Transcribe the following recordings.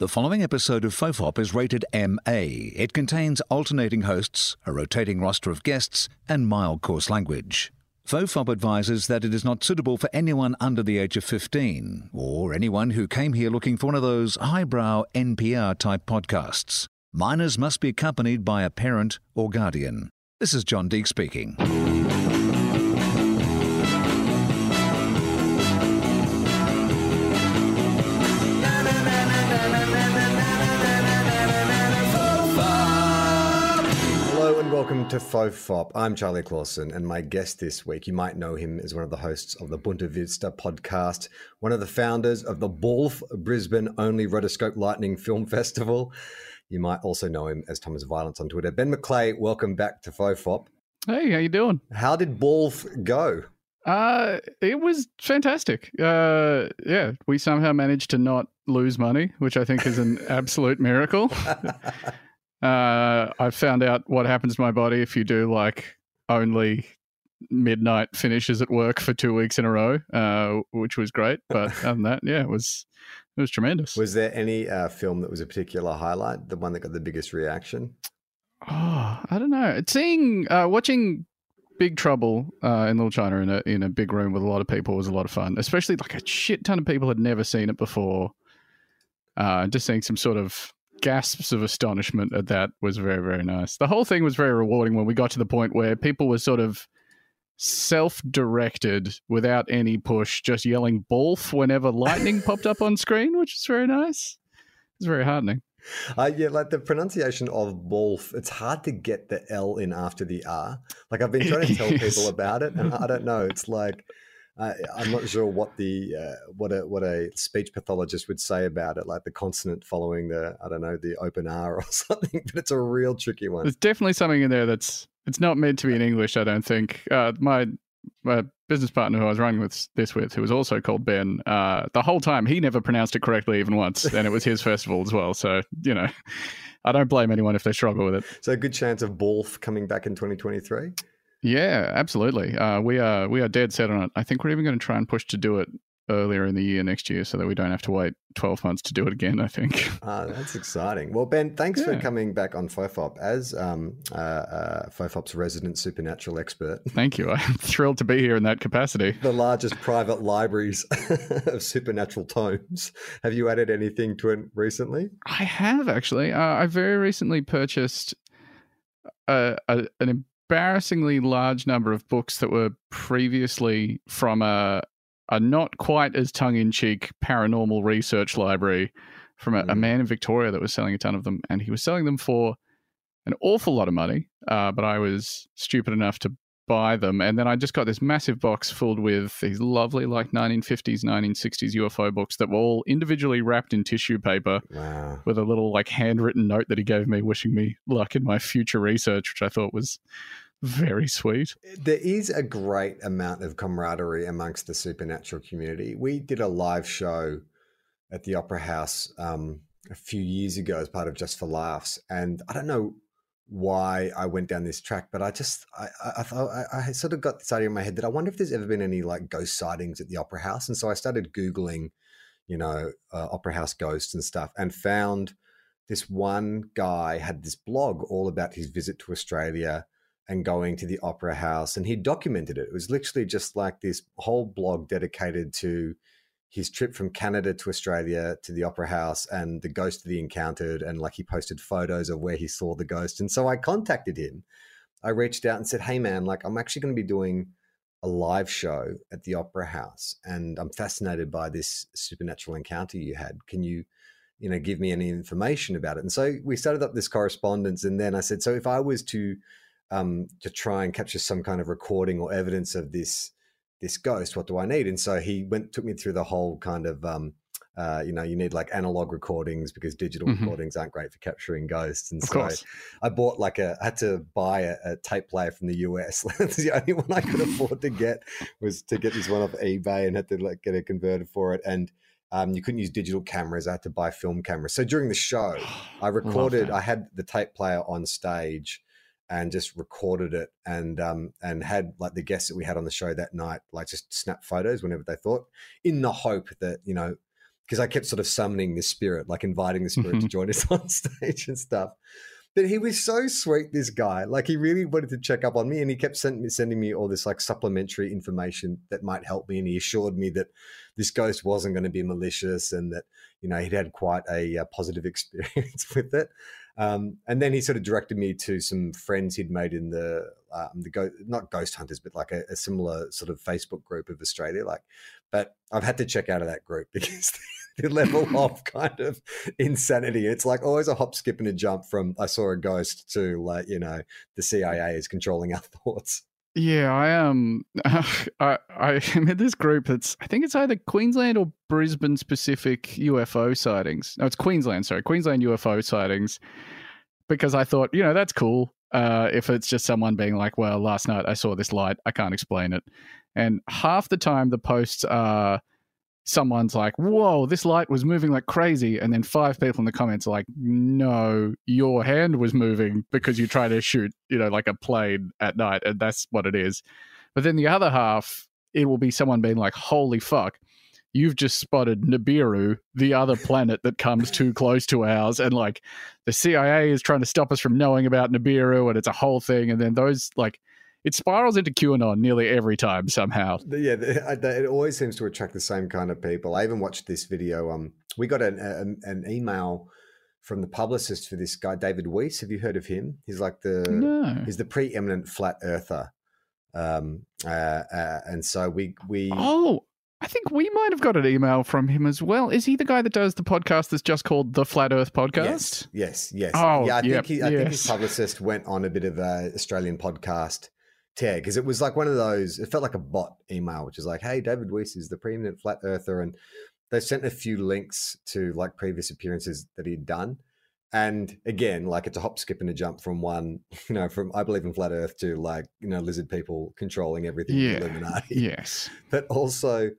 The following episode of Fofop is rated MA. It contains alternating hosts, a rotating roster of guests, and mild coarse language. Fofop advises that it is not suitable for anyone under the age of 15, or anyone who came here looking for one of those highbrow NPR type podcasts. Minors must be accompanied by a parent or guardian. This is John Deek speaking. Welcome to Fofop. I'm Charlie Clausen, and my guest this week, you might know him as one of the hosts of the Bunta Vista podcast, one of the founders of the BOLF Brisbane Only Rotoscope Lightning Film Festival. You might also know him as Thomas Violence on Twitter. Ben McLeay, welcome back to Fofop. Hey, how you doing? How did BOLF go? Uh, it was fantastic. Uh, yeah, we somehow managed to not lose money, which I think is an absolute miracle. Uh, I found out what happens to my body if you do like only midnight finishes at work for two weeks in a row, uh, which was great. But other than that, yeah, it was it was tremendous. Was there any uh, film that was a particular highlight, the one that got the biggest reaction? Oh, I don't know. It's Seeing, uh, watching Big Trouble uh, in Little China in a in a big room with a lot of people was a lot of fun. Especially like a shit ton of people had never seen it before. Uh, just seeing some sort of gasps of astonishment at that was very very nice. The whole thing was very rewarding when we got to the point where people were sort of self-directed without any push, just yelling "Bolf" whenever lightning popped up on screen, which is very nice. It's very heartening. Uh, yeah, like the pronunciation of Bolf, it's hard to get the L in after the R. Like I've been trying to tell people about it, and I don't know. It's like uh, I'm not sure what the uh, what a what a speech pathologist would say about it, like the consonant following the I don't know the open R or something. But it's a real tricky one. There's definitely something in there that's it's not meant to be in English. I don't think. Uh, my my business partner who I was running with this with, who was also called Ben, uh, the whole time he never pronounced it correctly even once, and it was his festival as well. So you know, I don't blame anyone if they struggle with it. So a good chance of Bolf coming back in 2023. Yeah, absolutely. Uh, we are we are dead set on it. I think we're even going to try and push to do it earlier in the year next year, so that we don't have to wait 12 months to do it again. I think. Ah, that's exciting. Well, Ben, thanks for coming back on Fofop as um, uh, uh, Fofop's resident supernatural expert. Thank you. I'm thrilled to be here in that capacity. the largest private libraries of supernatural tomes. Have you added anything to it recently? I have actually. Uh, I very recently purchased a, a, an embarrassingly large number of books that were previously from a a not quite as tongue in cheek paranormal research library from a, a Mm. man in Victoria that was selling a ton of them, and he was selling them for an awful lot of money. Uh, but I was stupid enough to buy them, and then I just got this massive box filled with these lovely like 1950s, 1960s UFO books that were all individually wrapped in tissue paper Wow. with a little like handwritten note that he gave me wishing me luck in my future research, which I thought was very sweet. There is a great amount of camaraderie amongst the supernatural community. We did a live show at the Opera House um, a few years ago as part of Just for Laughs, and I don't know why I went down this track, but I just I, I, thought I, I sort of got this idea in my head that I wonder if there's ever been any like ghost sightings at the Opera House, and so I started googling, you know, uh, Opera House ghosts and stuff, and found this one guy had this blog all about his visit to Australia and going to the opera house and he documented it. It was literally just like this whole blog dedicated to his trip from canada to australia to the opera house and the ghost that he encountered and like he posted photos of where he saw the ghost. And so i contacted him. I reached out and said hey man like i'm actually going to be doing a live show at the opera house and i'm fascinated by this supernatural encounter you had. Can you you know give me any information about it? And so we started up this correspondence and then i said so if i was to um, to try and capture some kind of recording or evidence of this this ghost. What do I need? And so he went took me through the whole kind of um, uh, you know you need like analog recordings because digital Mhm. recordings aren't great for capturing ghosts. And Of so course. I bought like a I had to buy a, a tape player from the US. The only one I could afford to get was to get this one off eBay and had to like get it converted for it and. Um, you couldn't use digital cameras. I had to buy film cameras. So during the show, I recorded. that. I had the tape player on stage, and just recorded it, and um, and had like the guests that we had on the show that night, like just snap photos whenever they thought, in the hope that you know because I kept sort of summoning the spirit, like inviting the spirit to Mhm. join us on stage and stuff. But he was so sweet, this guy. Like he really wanted to check up on me, and he kept sending me, sending me all this like supplementary information that might help me. And he assured me that this ghost wasn't going to be malicious, and that you know he'd had quite a, uh positive experience with it. Um, and then he sort of directed me to some friends he'd made in the um, the go- not ghost hunters, but like a, a similar sort of Facebook group of Australia. Like, but I've had to check out of that group because the level of kind of insanity. It's like always a hop, skip, and a jump from I saw a ghost to like you know the CIA is controlling our thoughts. Yeah, I um, I I am in this group that's I think it's either Queensland or Brisbane specific UFO sightings. No, it's Queensland. Sorry, Queensland UFO sightings. Because I thought, you know, that's cool. Uh, if it's just someone being like, "Well, last night I saw this light, I can't explain it," and half the time the posts are someone's like, "Whoa, this light was moving like crazy," and then five people in the comments are like, "No, your hand was moving because you try to shoot, you know, like a plane at night, and that's what it is." But then the other half, it will be someone being like, "Holy fuck." You've just spotted Nibiru, the other planet that comes too close to ours, and like the CIA is trying to stop us from knowing about Nibiru, and it's a whole thing. And then those like it spirals into QAnon nearly every time somehow. Yeah, the- I- the- it always seems to attract the same kind of people. I even watched this video. Um, we got an an, an email from the publicist for this guy, David Weiss. Have you heard of him? He's like the No. he's the preeminent flat earther. Um, uh, uh, and so we we Oh, I think we might have got an email from him as well. Is he the guy that does the podcast that's just called the Flat Earth Podcast? Yes, yes, yes. Oh, yeah. I yep, think he, I think his publicist went on a bit of a Australian podcast tear because it was like one of those. It felt like a bot email, which is like, "Hey, David Weiss is the preeminent flat earther," and they sent a few links to like previous appearances that he'd done. And again, like it's a hop, skip, and a jump from one, you know, from I believe in flat Earth to like you know lizard people controlling everything, Yeah, Illuminati Yes. but also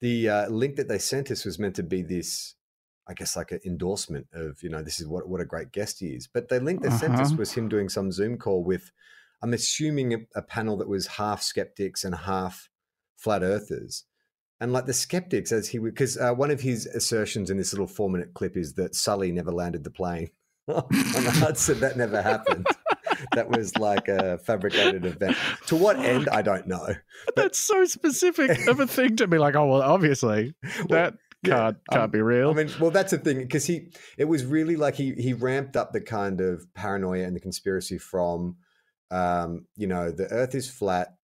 the uh, link that they sent us was meant to be this i guess like an endorsement of you know this is what, what a great guest he is but the link they sent us Uh-huh. was him doing some zoom call with i'm assuming a, a panel that was half skeptics and half flat earthers. And like the skeptics as he would because uh, one of his assertions in this little four minute clip is that sully never landed the plane. On the hudson that never happened. That was like a fabricated event. To what end? I don't know. That's so specific of a thing to be like, oh, well, obviously Well, that can't, can't um, be real. I mean, well, that's the thing because he, it was really like he he ramped up the kind of paranoia and the conspiracy from, um, you know, the Earth is flat.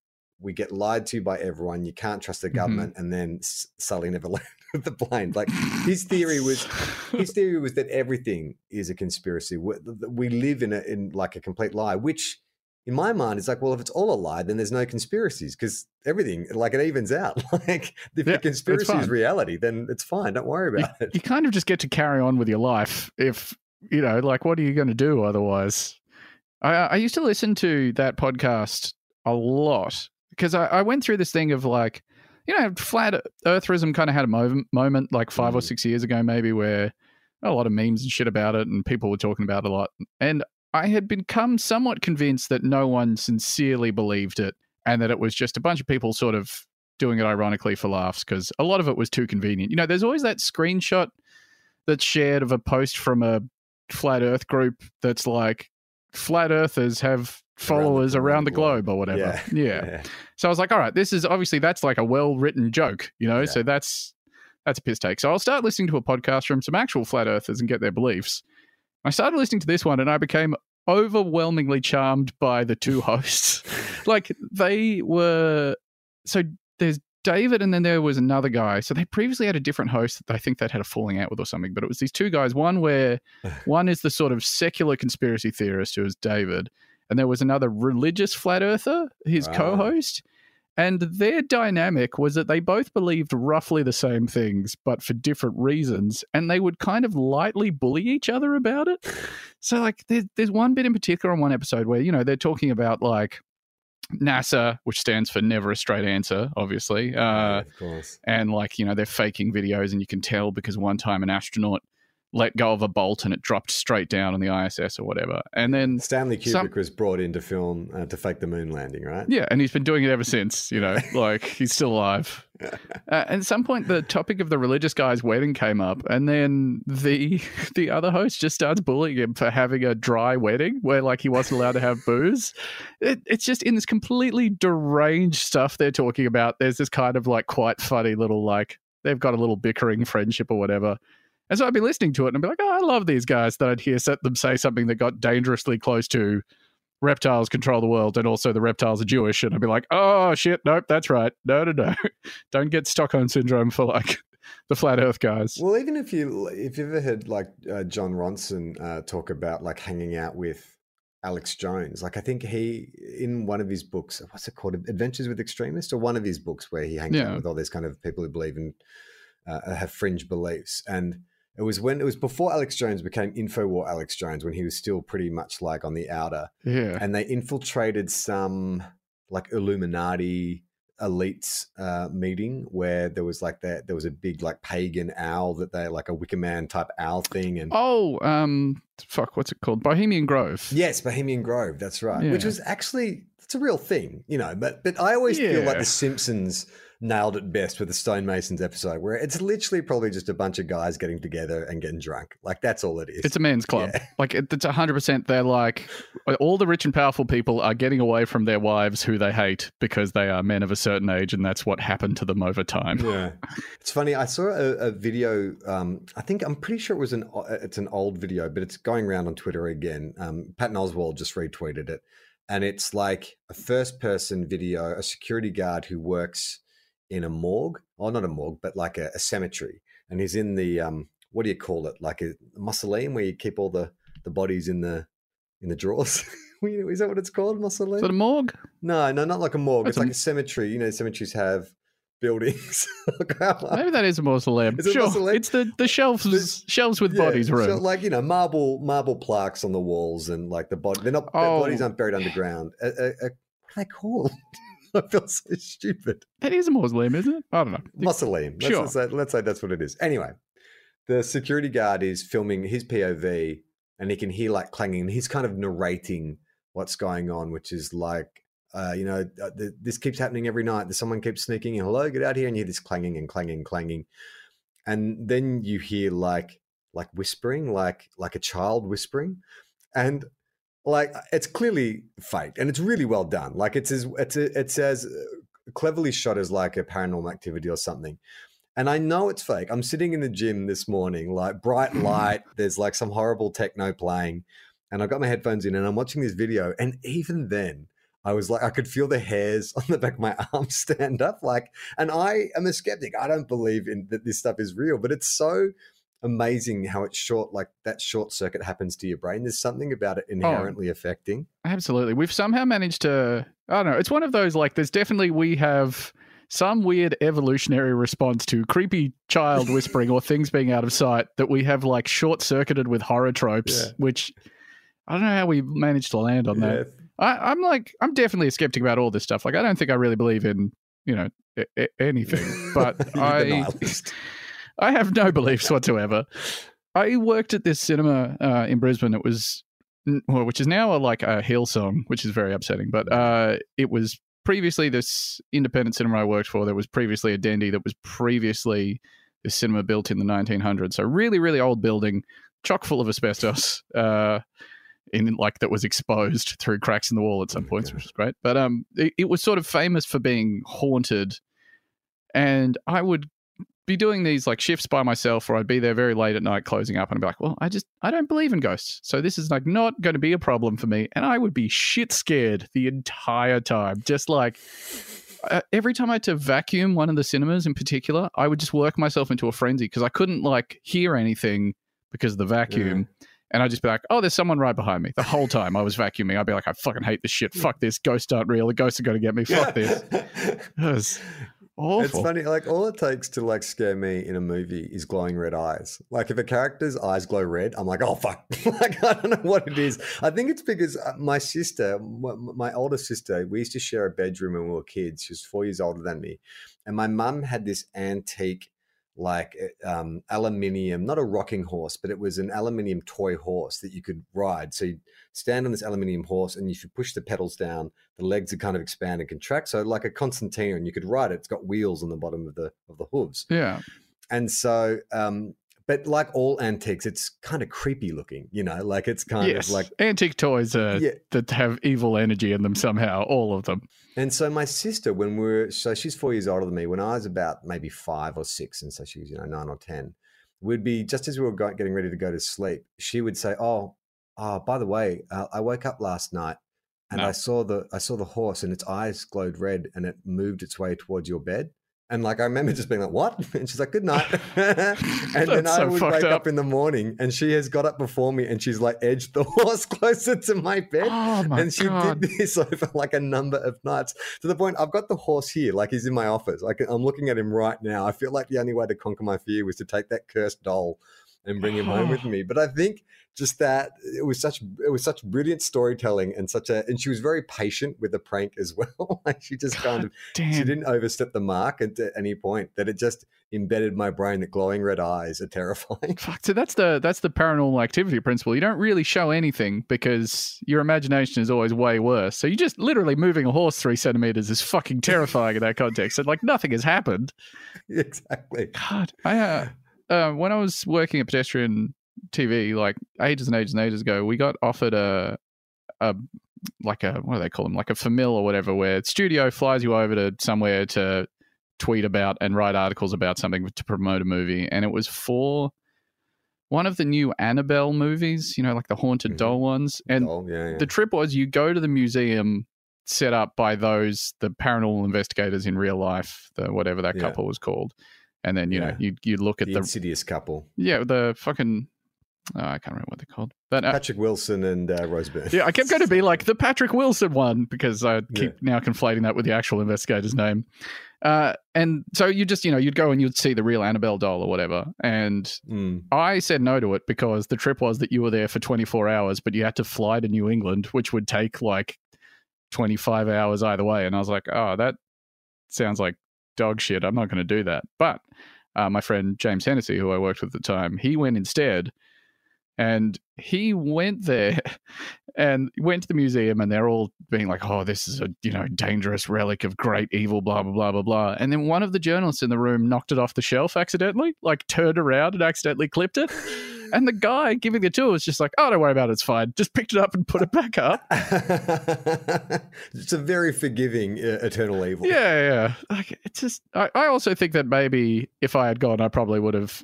We get lied to by everyone. You can't trust the Mhm. government, and then Sully never landed the plane. Like his theory was, his theory was that everything is a conspiracy. We, we live in a in like a complete lie, which. In my mind, it's like, well, if it's all a lie, then there's no conspiracies because everything, like, it evens out. Like, if Yeah, the conspiracy is reality, then it's fine. Don't worry you, about it. you kind of just get to carry on with your life if you know like what are you going to do otherwise I, I used to listen to that podcast a lot because I, I went through this thing of like you know flat eartherism kind of had a mo- moment like 5 or Mm. six years ago maybe where a lot of memes and shit about it and people were talking about it a lot and i had become somewhat convinced that no one sincerely believed it and that it was just a bunch of people sort of doing it ironically for laughs because a lot of it was too convenient. You know, there's always that screenshot that's shared of a post from a flat Earth group that's like flat Earthers have followers around the, globe, or whatever. Yeah. So I was like, all right, this is obviously that's like a well written joke, you know. Yeah. So that's that's a piss take. So I'll start listening to a podcast from some actual flat earthers and get their beliefs. I started listening to this one and I became overwhelmingly charmed by the two hosts. like they were so there's David and then there was another guy. So they previously had a different host that I think they'd had a falling out with or something, but it was these two guys. One where one is the sort of secular conspiracy theorist who is David, and there was another religious flat earther, his Wow. co-host. And their dynamic was that they both believed roughly the same things, but for different reasons. And they would kind of lightly bully each other about it. So, like, there's, there's one bit in particular on one episode where, you know, they're talking about like NASA, which stands for Never a Straight Answer, obviously. Uh, of course. and like you know they're faking videos and you can tell because one time an astronaut let go of a bolt and it dropped straight down on the ISS or whatever. And then Stanley Kubrick some- was brought in to film uh, to fake the moon landing, right? yeah, and he's been doing it ever since. You know, like he's still alive. Uh, at some point, the topic of the religious guy's wedding came up, and then the the other host just starts bullying him for having a dry wedding where like he wasn't allowed to have booze. It, it's just in this completely deranged stuff they're talking about. There's this kind of like quite funny little like they've got a little bickering friendship or whatever. And so I'd be listening to it and I'd be like, oh, I love these guys. that I'd hear set them say something that got dangerously close to reptiles control the world and also the reptiles are Jewish. And I'd be like, oh, shit, nope, that's right. No, no, no. Don't get Stockholm syndrome for like the flat earth guys. Well, even if you if you ever heard like uh, Jon Ronson uh, talk about like hanging out with Alex Jones, like I think he in one of his books, what's it called, Adventures with Extremists, or one of his books where he hangs Yeah. out with all these kind of people who believe in uh, have fringe beliefs, and it was when it was before Alex Jones became Infowar Alex Jones when he was still pretty much like on the outer, Yeah. and they infiltrated some like Illuminati elites uh, meeting where there was like that there was a big like pagan owl that they like a Wicker Man type owl thing and Oh, um, fuck, what's it called? Bohemian Grove. yes Bohemian Grove that's right which was actually it's a real thing you know but but I always feel like the Simpsons nailed it best with the Stonemasons episode where it's literally probably just a bunch of guys getting together and getting drunk like that's all it is It's a men's club. Yeah. Like it- it's hundred percent. They're like all the rich and powerful people are getting away from their wives who they hate because they are men of a certain age, and that's what happened to them over time. yeah it's funny i saw a, a video um, i think i'm pretty sure it was an it's an old video but it's going around on twitter again um, patton oswalt just retweeted it and it's like a first person video a security guard who works in a morgue or not a morgue but like a, a cemetery and he's in the um, what do you call it like a mausoleum where you keep all the the bodies in the in the drawers is that what it's called mausoleum it a morgue? no no not like a morgue That's it's a- like a cemetery you know cemeteries have buildings Maybe that is a mausoleum. Is it a sure, mausoleum? it's the the shelves There's- shelves with Yeah, bodies so room. like you know, marble marble plaques on the walls, and like the body. They're not the Oh. bodies aren't buried underground. Uh, uh, uh, what are they called? I feel so stupid. that is a mausoleum, isn't it? I don't know. Mausoleum. Let's, Sure. let's say, let's say that's what it is. Anyway, the security guard is filming his POV, and he can hear like clanging. He's kind of narrating what's going on, which is like. Uh, you know, uh, th- this keeps happening every night. There's someone keeps sneaking in. Hello, get out here, and you hear this clanging and clanging, clanging, and then you hear like like whispering, like like a child whispering, and like it's clearly fake, and it's really well done. Like it's as it's a, it's as uh, cleverly shot as like a paranormal activity or something. And I know it's fake. I'm sitting in the gym this morning, like bright light. There's like some horrible techno playing, and I've got my headphones in, and I'm watching this video. And even then, I was like, I could feel the hairs on the back of my arm stand up. Like, and I am a skeptic. I don't believe in that this stuff is real, but it's so amazing how it's short, like that short circuit happens to your brain. There's something about it oh. inherently affecting. Absolutely. We've somehow managed to I don't know, it's one of those like there's definitely we have some weird evolutionary response to creepy child whispering or things being out of sight that we have like short circuited with horror tropes, Yeah. which I don't know how we managed to land on that. I, I'm like, I'm definitely a skeptic about all this stuff. Like, I don't think I really believe in, you know, a- a- anything. But I. I have no beliefs whatsoever. I worked at this cinema uh, in Brisbane. It was, well, which is now a, like a Hillsong, which is very upsetting. But uh, it was previously this independent cinema I worked for. There was previously a dandy that was previously this cinema built in the 1900s. So really, really old building, chock full of asbestos. Uh, in like that was exposed through cracks in the wall at some Oh points, which was great. But um, it, it was sort of famous for being haunted, and I would be doing these like shifts by myself, or I'd be there very late at night closing up, and I'd be like, "Well, I just I don't believe in ghosts, so this is like not going to be a problem for me." And I would be shit scared the entire time, just like. Uh, every time I had to vacuum one of the cinemas in particular, I would just work myself into a frenzy because I couldn't like hear anything because of the vacuum. And I'd just be like, oh, there's someone right behind me. The whole time I was vacuuming, I'd be like, I fucking hate this shit. Fuck this. Ghosts aren't real. The ghosts are going to get me. Fuck this. Was awful. It's funny, like all it takes to like scare me in a movie is glowing red eyes. Like if a character's eyes glow red, I'm like, oh fuck! like I don't know what it is. I think it's because uh, my sister, my older sister, we used to share a bedroom when we were kids. She was four years older than me, and my mum had this antique, like um, aluminium, not a rocking horse, but it was an aluminium toy horse that you could ride. So you stand on this aluminium horse, and if you push the pedals down, the legs are kind of expand and contract. So like a Constantine, and you could ride it. It's got wheels on the bottom of the of the hooves. Yeah. And so um, but like all antiques, it's kind of creepy looking, you know, like it's kind yes. of like antique toys uh, Yeah. that have evil energy in them somehow, all of them. And so my sister, when we are so she's four years older than me. When I was about maybe five or six, and so she was you know nine or ten, would be just as we were getting ready to go to sleep, she would say, "Oh, oh, by the way, uh, I woke up last night and No. I saw the I saw the horse and its eyes glowed red and it moved its way towards your bed." And like I remember just being like, "What?" And she's like, "Good night." and then I so would wake up. up. in the morning, and she has got up before me, and she's like edged the horse closer to my bed Oh my and she god! did this over like a number of nights to the point I've got the horse here, like he's in my office. Like I'm looking at him right now. I feel like the only way to conquer my fear was to take that cursed doll and bring him home oh. with me. But I think just that it was such it was such brilliant storytelling and such a and she was very patient with the prank as well. like she just kind of she didn't overstep the mark at any point. That it just embedded my brain that glowing red eyes are terrifying. Fuck, so that's the that's the paranormal activity principle. You don't really show anything because your imagination is always way worse. So you just literally moving a horse three centimeters is fucking terrifying in that context. And like nothing has happened. exactly. God, I uh, uh, when I was working at pedestrian TV, like ages and ages and ages ago, we got offered a a like a what do they call them, like a famil or whatever, where studio flies you over to somewhere to tweet about and write articles about something to promote a movie, and it was for one of the new Annabelle movies, you know, like the haunted Mhm. doll ones, and oh, yeah, yeah. the trip was you go to the museum set up by those the paranormal investigators in real life, the whatever that Yeah. couple was called, and then you know you you look at the the, insidious couple. yeah the fucking oh, I can't remember what they're called, but uh, Patrick Wilson and uh, Rose Byrne. yeah, I kept going to be like the Patrick Wilson one because I keep Yeah. now conflating that with the actual investigator's name. Uh, and so you just you know you'd go and you'd see the real Annabelle doll or whatever, and Mm. I said no to it because the trip was that you were there for 24 hours, but you had to fly to New England, which would take like 25 hours either way. And I was like, oh, that sounds like dog shit. I'm not going to do that. But uh, my friend James Hennessy, who I worked with at the time, he went instead. And he went there and went to the museum, and they're all being like, "Oh, this is a you know dangerous relic of great evil." Blah blah blah blah blah. And then one of the journalists in the room knocked it off the shelf accidentally, like turned around and accidentally clipped it. And the guy giving the tour was just like, "Oh, don't worry about it. It's fine. Just picked it up and put it back up." it's a very forgiving uh, eternal evil. Yeah, yeah. Like it's just. I, I also think that maybe if I had gone, I probably would have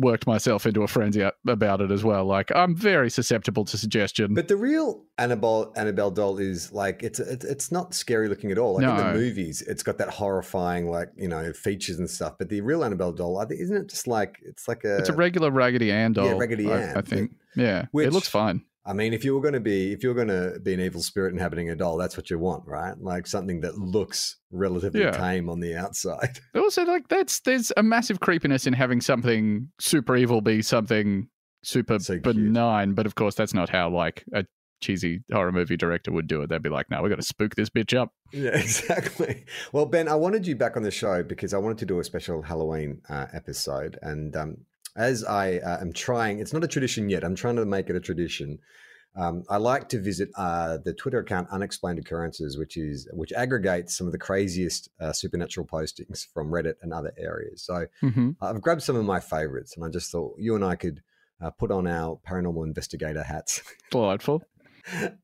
worked myself into a frenzy about it as well. Like I'm very susceptible to suggestion. But the real Annabelle Annabelle doll is like it's it's it's not scary looking at all. Like in the movies, it's got that horrifying like you know features and stuff. But the real Annabelle doll, isn't it just like it's like a it's a regular Raggedy Ann doll. Yeah, Raggedy I, Ann. I think. Yeah, Which- it looks fine. I mean, if you were going to be, if you're going to be an evil spirit inhabiting a doll, that's what you want, right? Like something that looks relatively Yeah. tame on the outside. Also, like that's there's a massive creepiness in having something super evil be something super So benign. But of course, that's not how like a cheesy horror movie director would do it. They'd be like, "No, we got to spook this bitch up." Yeah, exactly. Well, Ben, I wanted you back on the show because I wanted to do a special Halloween uh, episode, and um, as I uh, am trying, it's not a tradition yet. I'm trying to make it a tradition. Um, I like to visit uh, the Twitter account Unexplained Occurrences, which is which aggregates some of the craziest uh, supernatural postings from Reddit and other areas. So hmm I've grabbed some of my favorites, and I just thought you and I could uh, put on our paranormal investigator hats Delightful.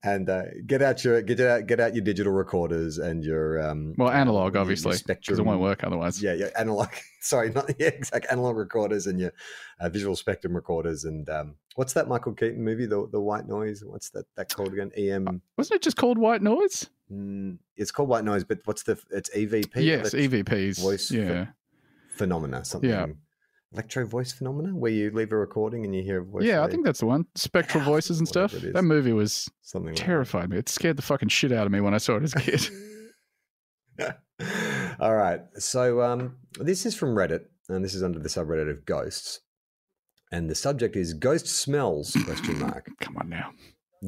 And uh, get out your get out get out your digital recorders and your um, Well, uh, analog, obviously, because it won't work otherwise. Yeah, yeah, analog. Sorry, not yeah, exact analog recorders and your uh, visual spectrum recorders. And um, what's that Michael Keaton movie, the the White Noise? What's that that called again? EM. Wasn't it just called White Noise? Mm, it's called White Noise, but what's the? It's EVP. yes, EVPs. voice ph- yeah, phenomena. Something. Yeah. Electro voice phenomena, where you leave a recording and you hear a voice. yeah. I think that's the one. Spectral voices and stuff. whatever it is. That movie was something like terrified me. It scared the fucking shit out of me when I saw it as a kid. All right. So um, this is from Reddit, and this is under the subreddit of ghosts. And the subject is ghost smells question mark. Come on now.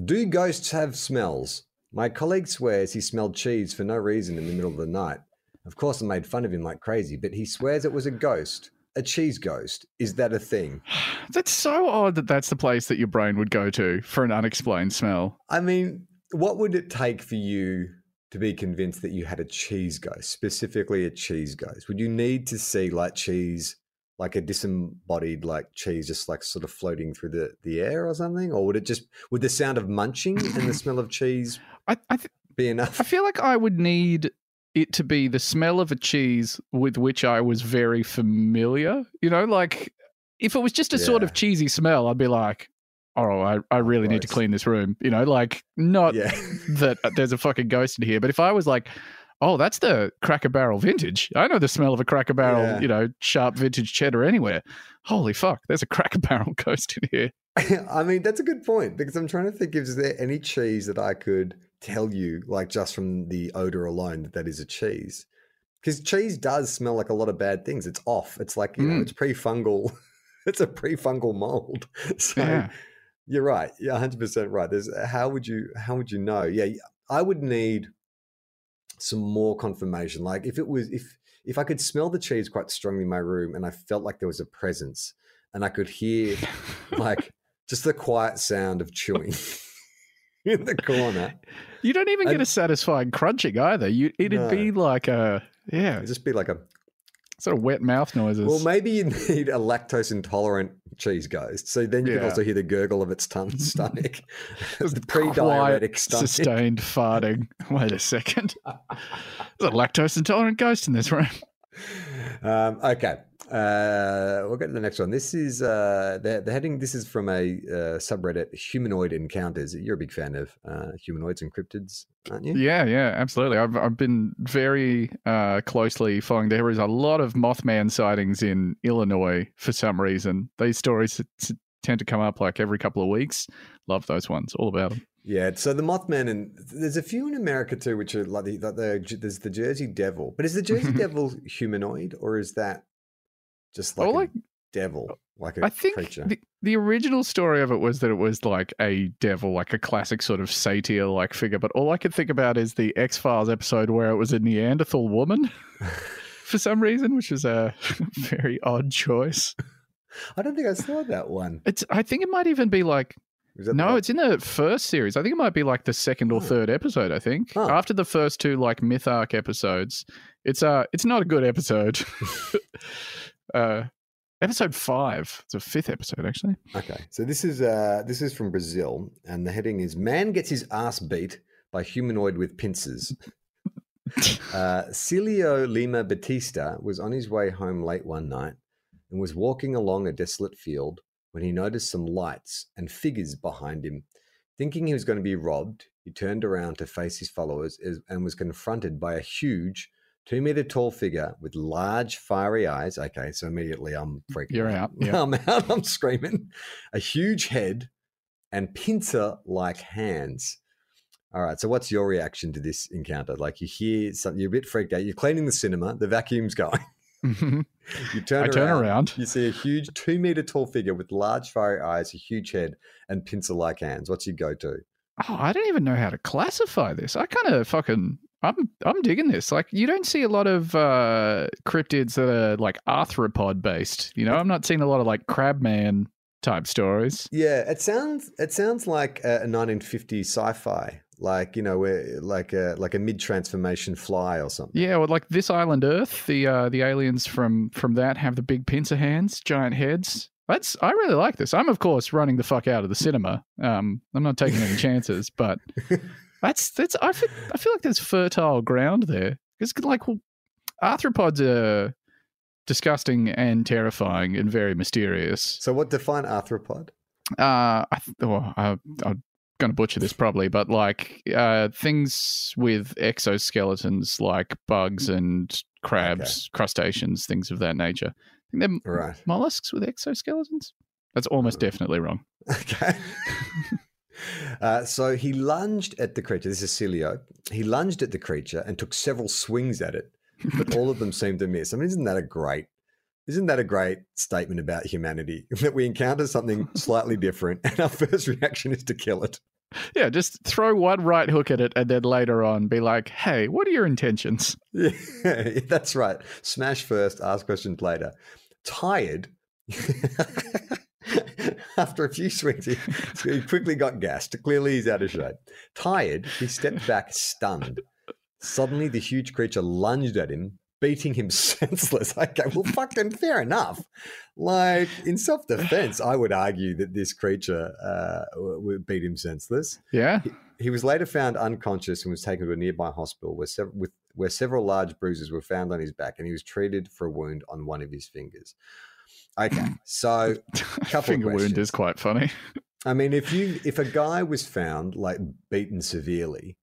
Do ghosts have smells? My colleague swears he smelled cheese for no reason in the middle of the night. Of course, I made fun of him like crazy, but he swears it was a ghost. A cheese ghost. Is that a thing? That's so odd that that's the place that your brain would go to for an unexplained smell. I mean, what would it take for you to be convinced that you had a cheese ghost, specifically a cheese ghost? Would you need to see like cheese, like a disembodied like cheese, just like sort of floating through the, the air or something? Or would it just, would the sound of munching and the smell of cheese I, I, th- be enough? I feel like I would need it to be the smell of a cheese with which I was very familiar. You know, like if it was just a sort of cheesy smell, I'd be like, oh, I, I really need to clean this room. You know, like not yeah. that uh, there's a fucking ghost in here. But if I was like, oh, that's the Cracker Barrel vintage. I know the smell of a Cracker Barrel, Yeah. you know, sharp vintage cheddar anywhere. Holy fuck, there's a Cracker Barrel ghost in here. I mean, that's a good point because I'm trying to think if is there any cheese that I could tell you, like just from the odor alone, that that is a cheese. Because cheese does smell like a lot of bad things. It's off. It's like you know, Mm. it's pre-fungal. it's a pre-fungal mold. So Yeah. you're right. You're 100 percent right. There's how would you how would you know? Yeah, I would need some more confirmation. Like if it was if if I could smell the cheese quite strongly in my room and I felt like there was a presence and I could hear like just the quiet sound of chewing in the corner. You don't even get a satisfying crunching either. You it'd No. be like a yeah, It'd just be like a sort of wet mouth noises. well, maybe you need a lactose intolerant cheese ghost. So then you can also hear the gurgle of its tongue stomach. The pre-diuretic stomach. sustained farting. Wait a second. There's a lactose intolerant ghost in this room. Um, okay. Uh, we'll get to the next one. This is uh, the, the heading. This is from a uh, subreddit, Humanoid Encounters. You're a big fan of uh, humanoids and cryptids, aren't you? Yeah, yeah, absolutely. I've I've been very uh, closely following. There is a lot of Mothman sightings in Illinois for some reason. These stories tend to come up like every couple of weeks. Love those ones. All about them. Yeah, so the Mothman and there's a few in America too, which are like the, the, the there's the Jersey Devil, but is the Jersey Devil humanoid or is that just like, like- devil, like a I think creature? the, the original story of it was that it was like a devil, like a classic sort of satyr like figure. But all I could think about is the X Files episode where it was a Neanderthal woman for some reason, which is a very odd choice. I don't think I saw that one. It's. I think it might even be like no, it's in the first series. I think it might be like the second or Oh. third episode. I think Huh. after the first two like myth arc episodes, it's uh it's not a good episode. uh, episode five. It's a fifth episode actually. Okay, so this is uh, this is from Brazil, and the heading is "Man gets his ass beat by humanoid with pincers." uh, Celio Lima Batista was on his way home late one night and was walking along a desolate field when he noticed some lights and figures behind him. Thinking he was going to be robbed, he turned around to face his followers and was confronted by a huge, two meter tall figure with large, fiery eyes. Okay, so immediately I'm freaking You're out, yeah. I'm out. I'm screaming. A huge head and pincer like hands. All right. So, what's your reaction to this encounter? Like, you hear something, you're a bit freaked out. You're cleaning the cinema, the vacuum's going. Mm-hmm. You turn, I around, turn around. You see a huge two meter tall figure with large, fiery eyes, a huge head, and pincer like hands. What's your go to? Oh, I don't even know how to classify this. I kind of fucking I'm I'm digging this. Like you don't see a lot of uh cryptids that are like arthropod based. You know, I'm not seeing a lot of like crabman type stories. Yeah, it sounds it sounds like a, a 1950s sci-fi, like you know, where like a like a mid transformation fly or something. Yeah, well, like this island Earth, the uh, the aliens from from that have the big pincer hands, giant heads. That's I really like this. I'm of course running the fuck out of the cinema. Um, I'm not taking any chances, but that's that's I feel I feel like there's fertile ground there. It's like well, arthropods are disgusting and terrifying and very mysterious. So, what define arthropod? Uh, I th- oh, I, I'm going to butcher this probably, but like uh, things with exoskeletons, like bugs and crabs, crustaceans, things of that nature. I think they're Right. mollusks with exoskeletons. That's almost definitely wrong. Okay. Uh, so he lunged at the creature. This is Celio. He lunged at the creature and took several swings at it, but all of them seemed to miss. I mean, isn't that a great, isn't that a great statement about humanity that we encounter something slightly different and our first reaction is to kill it? Yeah, just throw one right hook at it and then later on be like, hey, what are your intentions? Yeah, that's right. Smash first, ask questions later. tired. After a few swings, he, he quickly got gassed. Clearly, he's out of shape. Tired, he stepped back, stunned. Suddenly, the huge creature lunged at him, beating him senseless. Okay, well, fucking fair enough. Like, in self defense, I would argue that this creature uh, would beat him senseless. Yeah. He, he was later found unconscious and was taken to a nearby hospital where, sev- with, where several large bruises were found on his back, and he was treated for a wound on one of his fingers. Okay, so Finger wound is quite funny. I mean, if you if a guy was found like beaten severely,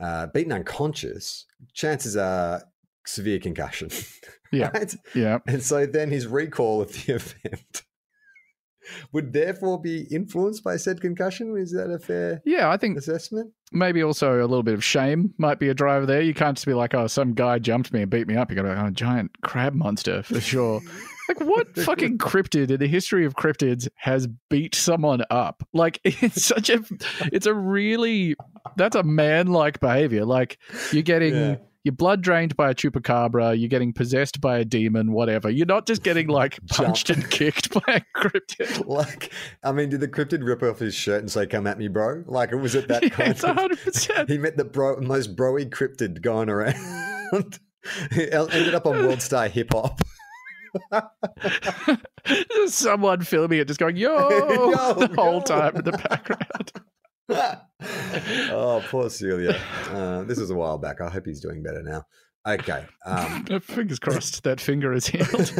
uh, beaten unconscious, chances are severe concussion. Yeah. right? Yeah. And so then his recall of the event would therefore be influenced by said concussion. Is that a fair Yeah, I think assessment? maybe also a little bit of shame might be a driver there. You can't just be like, oh, some guy jumped me and beat me up. You got to be like, oh, giant crab monster for sure. Like, what fucking cryptid in the history of cryptids has beat someone up? Like, it's such a, it's a really, that's a man like behavior. Like, you're getting. Yeah. Your blood drained by a chupacabra, you're getting possessed by a demon, whatever. You're not just getting like punched Jumped. and kicked by a cryptid. Like, I mean, did the cryptid rip off his shirt and say, "Come at me, bro"? Like, it was it that Yeah, kind it's of? 100%. He met the bro, most broy cryptid going around. he ended up on World Star Hip Hop. Someone filming it, just going "yo" Yo, the whole time in the background. oh, poor Celia. Uh, this was a while back. I hope he's doing better now. Okay. Um, Fingers crossed that finger is healed.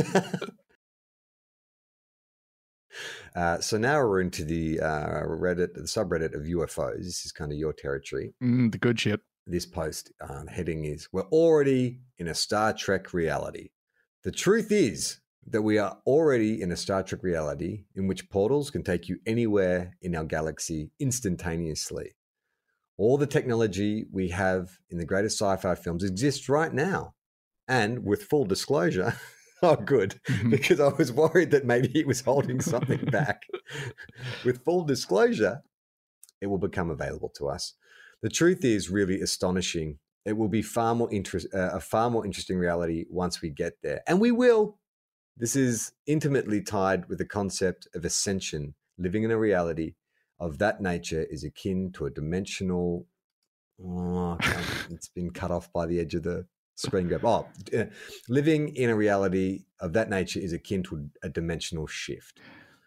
uh, so now we're into the uh, Reddit, the subreddit of UFOs. This is kind of your territory. Mm, the good shit. This post um, heading is We're already in a Star Trek reality. The truth is that we are already in a Star Trek reality in which portals can take you anywhere in our galaxy instantaneously. All the technology we have in the greatest sci fi films exists right now. And with full disclosure, oh, good, Mhm. because I was worried that maybe he was holding something back. with full disclosure, it will become available to us. The truth is really astonishing. It will be far more interest, uh, a far more interesting reality once we get there, and we will. This is intimately tied with the concept of ascension. Living in a reality of that nature is akin to a dimensional. Oh, it's been cut off by the edge of the screen grab. Oh, uh, living in a reality of that nature is akin to a dimensional shift.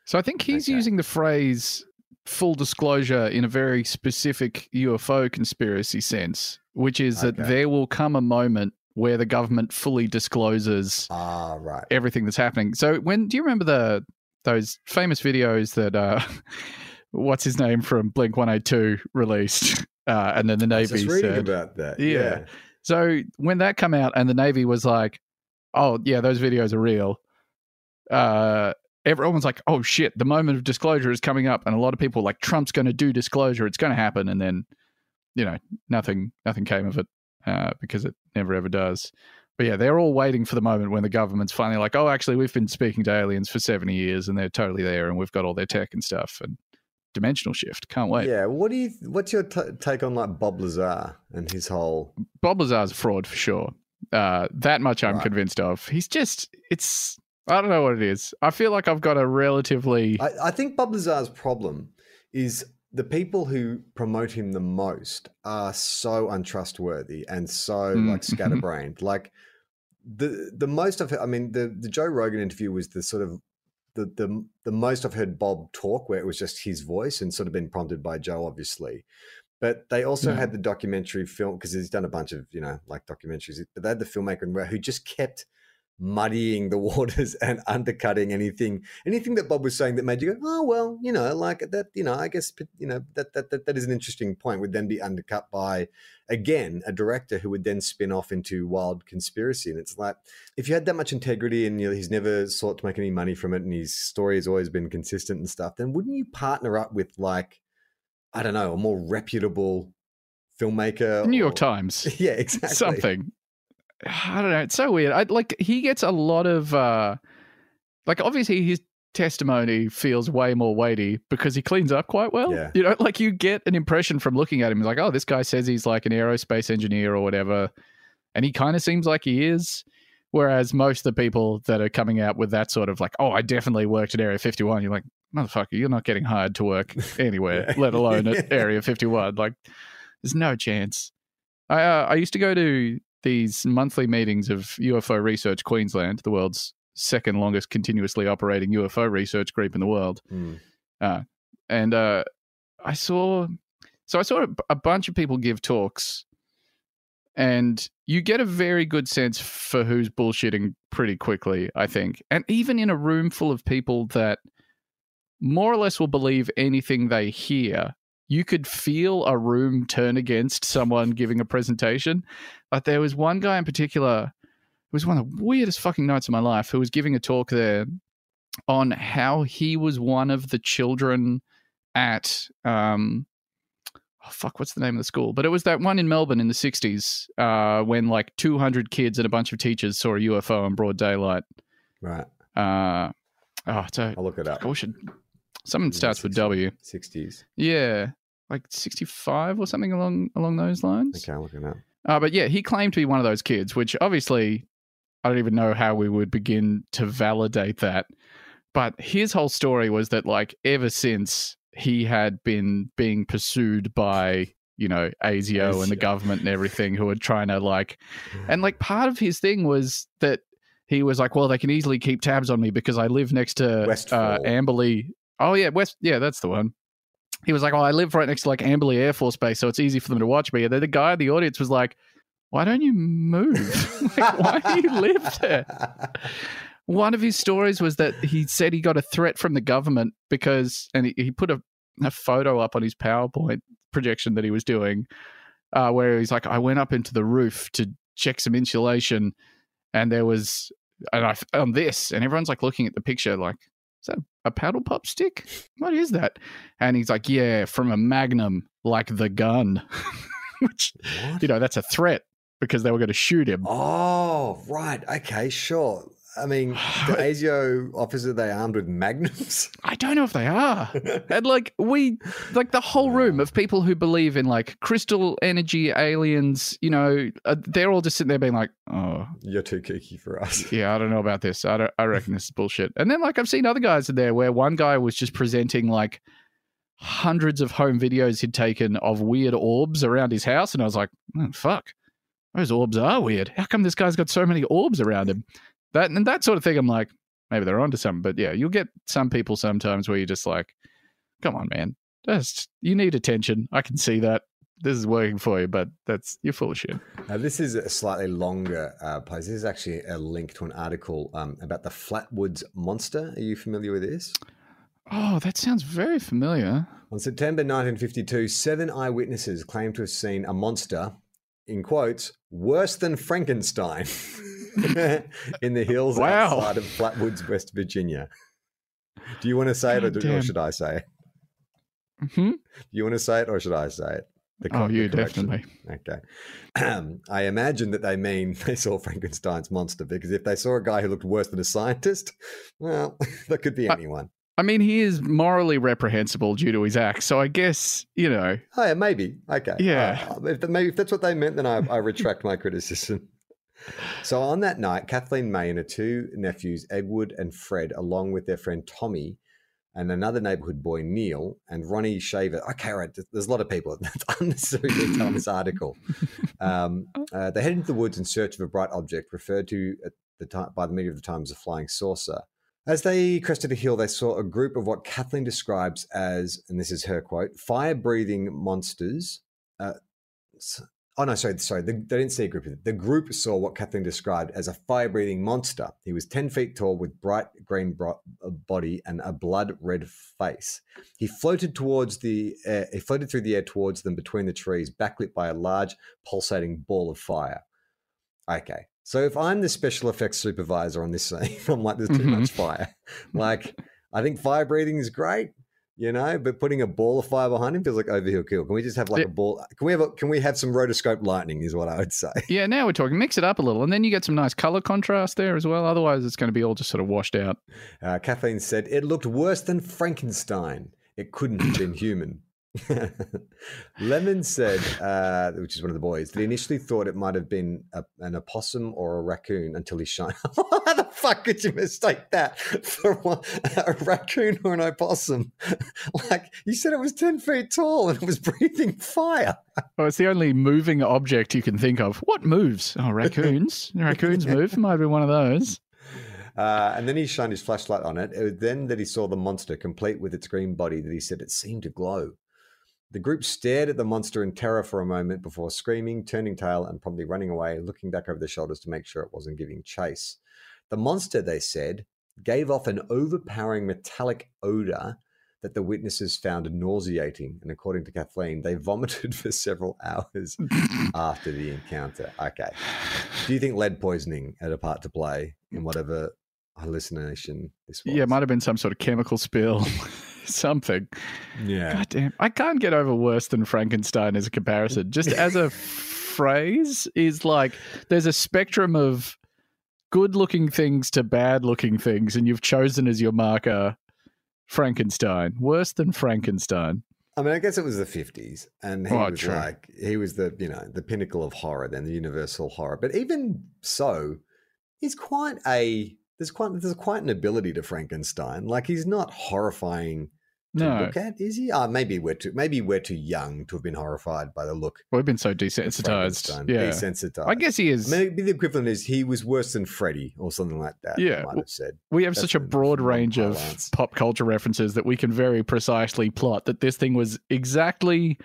So I think he's Okay. using the phrase full disclosure in a very specific UFO conspiracy sense, which is that there will come a moment where the government fully discloses Ah, right. everything that's happening. So when do you remember the those famous videos that uh what's his name from Blink 182 released uh and then the I was Navy just reading said about that. Yeah. yeah. So when that come out and the Navy was like, "Oh yeah, those videos are real," uh, everyone was like, "Oh shit, the moment of disclosure is coming up," and a lot of people like, "Trump's going to do disclosure; it's going to happen," and then, you know, nothing, nothing came of it uh, because it never ever does. But yeah, they're all waiting for the moment when the government's finally like, "Oh, actually, we've been speaking to aliens for seventy years, and they're totally there, and we've got all their tech and stuff." And dimensional shift, can't wait. Yeah. What do you? What's your t- take on like Bob Lazar and his whole? Bob Lazar's a fraud for sure. Uh, that much I'm Right. convinced of. He's just, it's, I don't know what it is. I feel like I've got a relatively, I, I think Bob Lazar's problem is the people who promote him the most are so untrustworthy and so Mm. like scatterbrained. like the the most heard, I mean the the Joe Rogan interview was the sort of the the the most I've heard Bob talk where it was just his voice and sort of been prompted by Joe obviously. But they also Yeah. had the documentary film because he's done a bunch of you know like documentaries. But they had the filmmaker who just kept muddying the waters and undercutting anything anything that Bob was saying that made you go, oh well, you know, like that, you know, I guess you know that that that, that is an interesting point. Would then be undercut by again a director who would then spin off into wild conspiracy. And it's like if you had that much integrity and you know, he's never sought to make any money from it, and his story has always been consistent and stuff, then wouldn't you partner up with like I don't know a more reputable filmmaker? New York or- Times, Yeah, exactly. something. I don't know. It's so weird. I like, he gets a lot of, uh, like, obviously his testimony feels way more weighty because he cleans up quite well. Yeah. You know, like you get an impression from looking at him, like, oh, this guy says he's like an aerospace engineer or whatever. And he kind of seems like he is. Whereas most of the people that are coming out with that sort of like, oh, I definitely worked at Area 51, you're like, motherfucker, you're not getting hired to work anywhere, Yeah. let alone at. Area 51. Like, there's no chance. I uh, I used to go to these monthly meetings of UFO Research Queensland, the world's second longest continuously operating UFO research group in the world Hmm. and uh, I saw, so I saw a, a bunch of people give talks, and you get a very good sense for who's bullshitting pretty quickly, I think, and even in a room full of people that more or less will believe anything they hear. You could feel a room turn against someone giving a presentation. Like there was one guy in particular, it was one of the weirdest fucking nights of my life, who was giving a talk there on how he was one of the children at um oh fuck what's the name of the school but it was that one in melbourne in the 60s uh when like 200 kids and a bunch of teachers saw a ufo in broad daylight Right. uh oh it's a I'll look it up. we should something starts with w 60s. yeah like 65 or something along along those lines Okay, I'll look it up. uh, but yeah, he claimed to be one of those kids, which obviously I don't even know how we would begin to validate that. But his whole story was that, like, ever since he had been being pursued by, you know, ASIO and the government and everything who were trying to, like, and like part of his thing was that he was like, well, they can easily keep tabs on me because I live next to uh, Amberley. Oh, yeah, West. Yeah, that's the one. He was like, oh, I live right next to like Amberley Air Force Base, so it's easy for them to watch me. And then the guy in the audience was like, why don't you move? like, why do you live there? One of his stories was that he said he got a threat from the government because, and he, he put a, a photo up on his PowerPoint projection that he was doing, uh, where he's like, I went up into the roof to check some insulation, and there was, and I on this, and everyone's like looking at the picture, like, is that a paddle pop stick? What is that? And he's like, yeah, from a Magnum, like the gun, which What? you know that's a threat because they were going to shoot him. Oh, right. Okay, sure. I mean, the ASIO officers, are they armed with magnums? I don't know if they are. And like we, like the whole room of people who believe in like crystal energy aliens, you know, uh, they're all just sitting there being like, oh, You're too kooky for us. yeah, I don't know about this. I don't, I reckon this is bullshit. And then like I've seen other guys in there where one guy was just presenting like hundreds of home videos he'd taken of weird orbs around his house, and I was like, oh, fuck, those orbs are weird. How come this guy's got so many orbs around him? That and that sort of thing. I'm like, maybe they're onto something. But yeah, you'll get some people sometimes where you're just like, come on, man, just you need attention. I can see that. This is working for you, but that's you're full of shit. Now, this is a slightly longer uh, post. This is actually a link to an article um, about the Flatwoods Monster. Are you familiar with this? Oh, that sounds very familiar. On September 1952, seven eyewitnesses claimed to have seen a monster, in quotes, worse than Frankenstein, in the hills Wow. outside of Flatwoods, West Virginia. Do you want to say it or, do, or should I say it? Hmm? Do you want to say it or should I say it? The Oh, you correction. definitely. Okay. I imagine that they mean they saw Frankenstein's monster because if they saw a guy who looked worse than a scientist, well, that could be I- anyone. I mean, he is morally reprehensible due to his acts. So I guess, you know, Oh, yeah, maybe. Okay. Yeah. Uh, if, maybe if that's what they meant, then I, I retract my criticism. So on that night, Kathleen May and her two nephews, Edward and Fred, along with their friend Tommy and another neighborhood boy, Neil, and Ronnie Shaver. Okay, right. There's a lot of people. That's unnecessary detail in this article. Um, uh, they head into the woods in search of a bright object referred to at the time by the media of the time as a flying saucer. As they crested a hill, they saw a group of what Kathleen describes as, and this is her quote, fire breathing monsters. Uh, oh, no, sorry, sorry. The, they didn't see a group. The group saw what Kathleen described as a fire breathing monster. He was 10 feet tall with bright green bro- uh, body and a blood red face. He floated towards the air, he floated through the air towards them between the trees, backlit by a large pulsating ball of fire. Okay. So if I'm the special effects supervisor on this scene, I'm like, there's too Mhm. much fire. Like, I think fire breathing is great, you know, but putting a ball of fire behind him feels like overkill. Kill. Can we just have like a ball? Can we have a, can we have some rotoscope lightning? Is what I would say. yeah, now we're talking. Mix it up a little, and then you get some nice color contrast there as well. Otherwise, it's going to be all just sort of washed out. Uh, Kathleen said it looked worse than Frankenstein. It couldn't have been human. Lemon said, uh, which is one of the boys, that he initially thought it might have been a, an opossum or a raccoon until he shined. How the fuck could you mistake that for one, a raccoon or an opossum? like you said, it was ten feet tall and it was breathing fire. Oh, it's the only moving object you can think of. What moves? Oh, raccoons. raccoons move. Might be one of those. Uh, and then he shined his flashlight on it. It was then that he saw the monster, complete with its green body, that he said it seemed to glow. The group stared at the monster in terror for a moment before screaming, turning tail, and promptly running away, looking back over their shoulders to make sure it wasn't giving chase. The monster, they said, gave off an overpowering metallic odor that the witnesses found nauseating. And according to Kathleen, they vomited for several hours after the encounter. Okay. Do you think lead poisoning had a part to play in whatever hallucination this was? Yeah, it might have been some sort of chemical spill, something. Yeah. God damn. I can't get over worse than Frankenstein as a comparison. Just as a phrase is like there's a spectrum of good looking things to bad looking things, and you've chosen as your marker Frankenstein. Worse than Frankenstein. I mean, I guess it was the fifties, and he Oh, was true. like he was the you know the pinnacle of horror, then the universal horror. But even so, he's quite a there's quite there's quite an ability to Frankenstein. Like he's not horrifying to No, look at, is he? Ah, maybe we're too maybe we're too young to have been horrified by the look. we've been so desensitized. Yeah. desensitized. I guess he is. maybe the equivalent is he was worse than Freddy or something like that. Yeah, I might have said. we have That's such a broad range of parlance. pop culture references that we can very precisely plot that this thing was exactly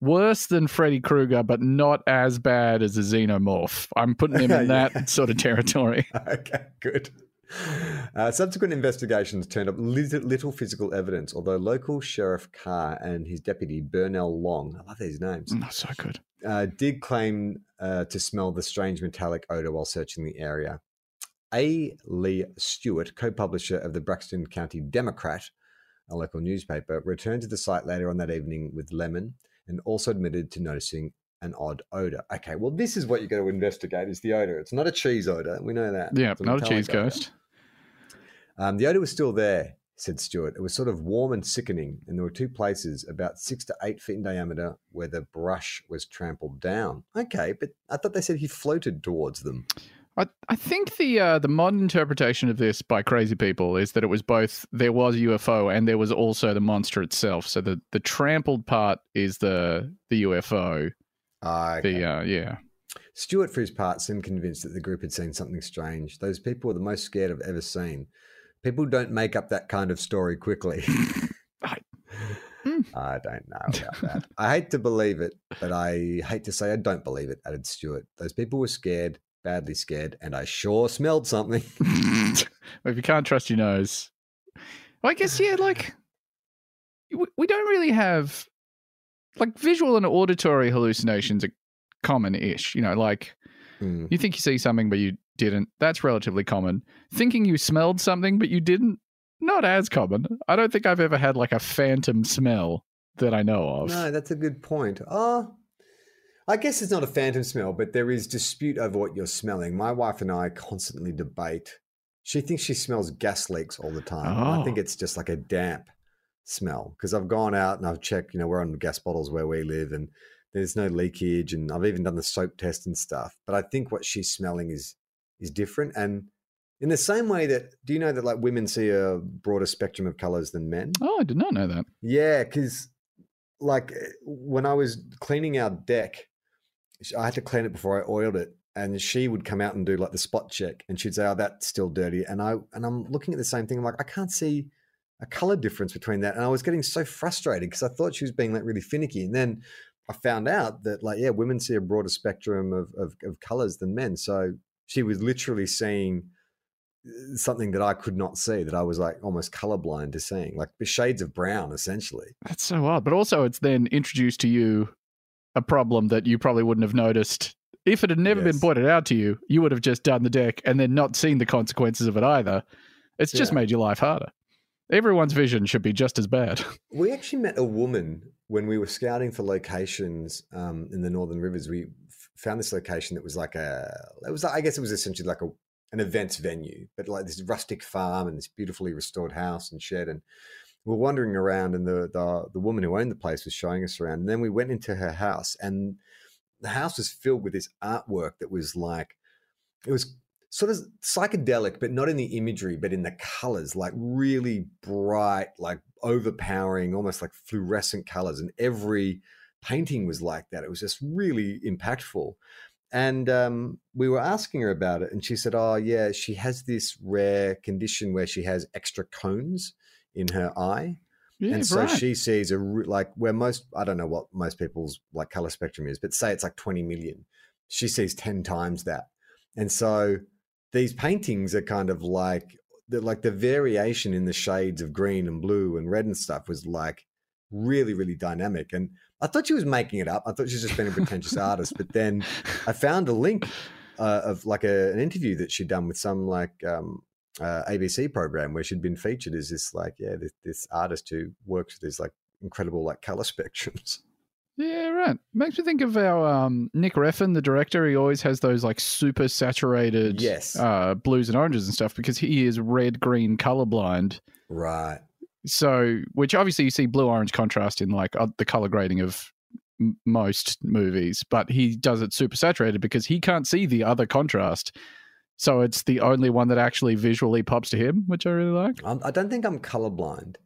worse than Freddy Krueger, but not as bad as a xenomorph. I'm putting him in Yeah. that sort of territory. okay, good. Uh, subsequent investigations turned up little, little physical evidence, although local Sheriff Carr and his deputy Burnell Long, I love these names, Oh, so good. uh, did claim uh, to smell the strange metallic odor while searching the area. A. Lee Stewart, co publisher of the Braxton County Democrat, a local newspaper, returned to the site later on that evening with Lemon and also admitted to noticing an odd odor. Okay, well, this is what you got to investigate is the odor. It's not a cheese odor. We know that. Yeah, not a cheese odor. ghost. Um, the odor was still there, said Stewart. It was sort of warm and sickening, and there were two places about six to eight feet in diameter where the brush was trampled down. Okay, but I thought they said he floated towards them. I, I think the uh, the modern interpretation of this by crazy people is that it was both there was a UFO and there was also the monster itself. So the, the trampled part is the the UFO. Ah, okay. The uh, yeah. Stewart, for his part, seemed convinced that the group had seen something strange. Those people were the most scared I've ever seen. People don't make up that kind of story quickly. I- Hmm. I don't know about that. I hate to believe it, but I hate to say I don't believe it, added Stewart. Those people were scared, badly scared, and I sure smelled something. if you can't trust your nose, well, I guess yeah. Like we, we don't really have like visual and auditory hallucinations are common-ish. You know, like Mm. you think you see something but you didn't. That's relatively common. Thinking you smelled something but you didn't. Not as common. I don't think I've ever had like a phantom smell that I know of. No, that's a good point. Oh, I guess it's not a phantom smell, but there is dispute over what you're smelling. My wife and I constantly debate. She thinks she smells gas leaks all the time. I think Oh. it's just like a damp smell because I've gone out and I've checked. You know, we're on gas bottles where we live, and there's no leakage, and I've even done the soap test and stuff. But I think what she's smelling is is different, and in the same way that do you know that like women see a broader spectrum of colors than men? Oh, I did not know that. Yeah, because like eh, when I was cleaning our deck, I had to clean it before I oiled it, and she would come out and do like the spot check, and she'd say, "Oh, that's still dirty," and I and I'm looking at the same thing. I'm like, I can't see a color difference between that, and I was getting so frustrated because I thought she was being like really finicky, and then I found out that like yeah, women see a broader spectrum of of, of colors than men, so she was literally seeing uh, something that I could not see that I was like almost colorblind to seeing, like the shades of brown essentially. That's so odd. But also, it's then introduced to you a problem that you probably wouldn't have noticed. If it had never been pointed out to you, you would have just done the deck and then not seen the consequences of it either. It's just made your life harder. Everyone's vision should be just as bad. We actually met a woman when we were scouting for locations um, in the Northern Rivers. We f- found this location that was like a, it was, I guess it was essentially like a, an events venue, but like this rustic farm and this beautifully restored house and shed. And we were wandering around, and the, the the woman who owned the place was showing us around. And then we went into her house, and the house was filled with this artwork that was like it was sort of psychedelic, but not in the imagery, but in the colors, like really bright, like overpowering, almost like fluorescent colors. And every painting was like that. It was just really impactful. And um, we were asking her about it, and she said, "Oh, yeah, she has this rare condition where she has extra cones in her eye." Yeah, and so right. she sees a like where most I don't know what most people's like color spectrum is, but say it's like 20 million. She sees 10 times that. And so these paintings are kind of like the like the variation in the shades of green and blue and red and stuff was like really really dynamic and I thought she was making it up. I thought she was just being a pretentious artist, but then I found a link uh, of like a, an interview that she'd done with some like um, uh, ABC program where she'd been featured as this like yeah this, this artist who works with these like incredible like color spectrums. Yeah, right. Makes me think of our um, Nick Reffin, the director. He always has those like super saturated Yes. uh, blues and oranges and stuff because he is red green colorblind. Right. So, which obviously you see blue orange contrast in like uh, the color grading of m- most movies, but he does it super saturated because he can't see the other contrast. So it's the only one that actually visually pops to him, which I really like. I'm, I don't think I'm colorblind,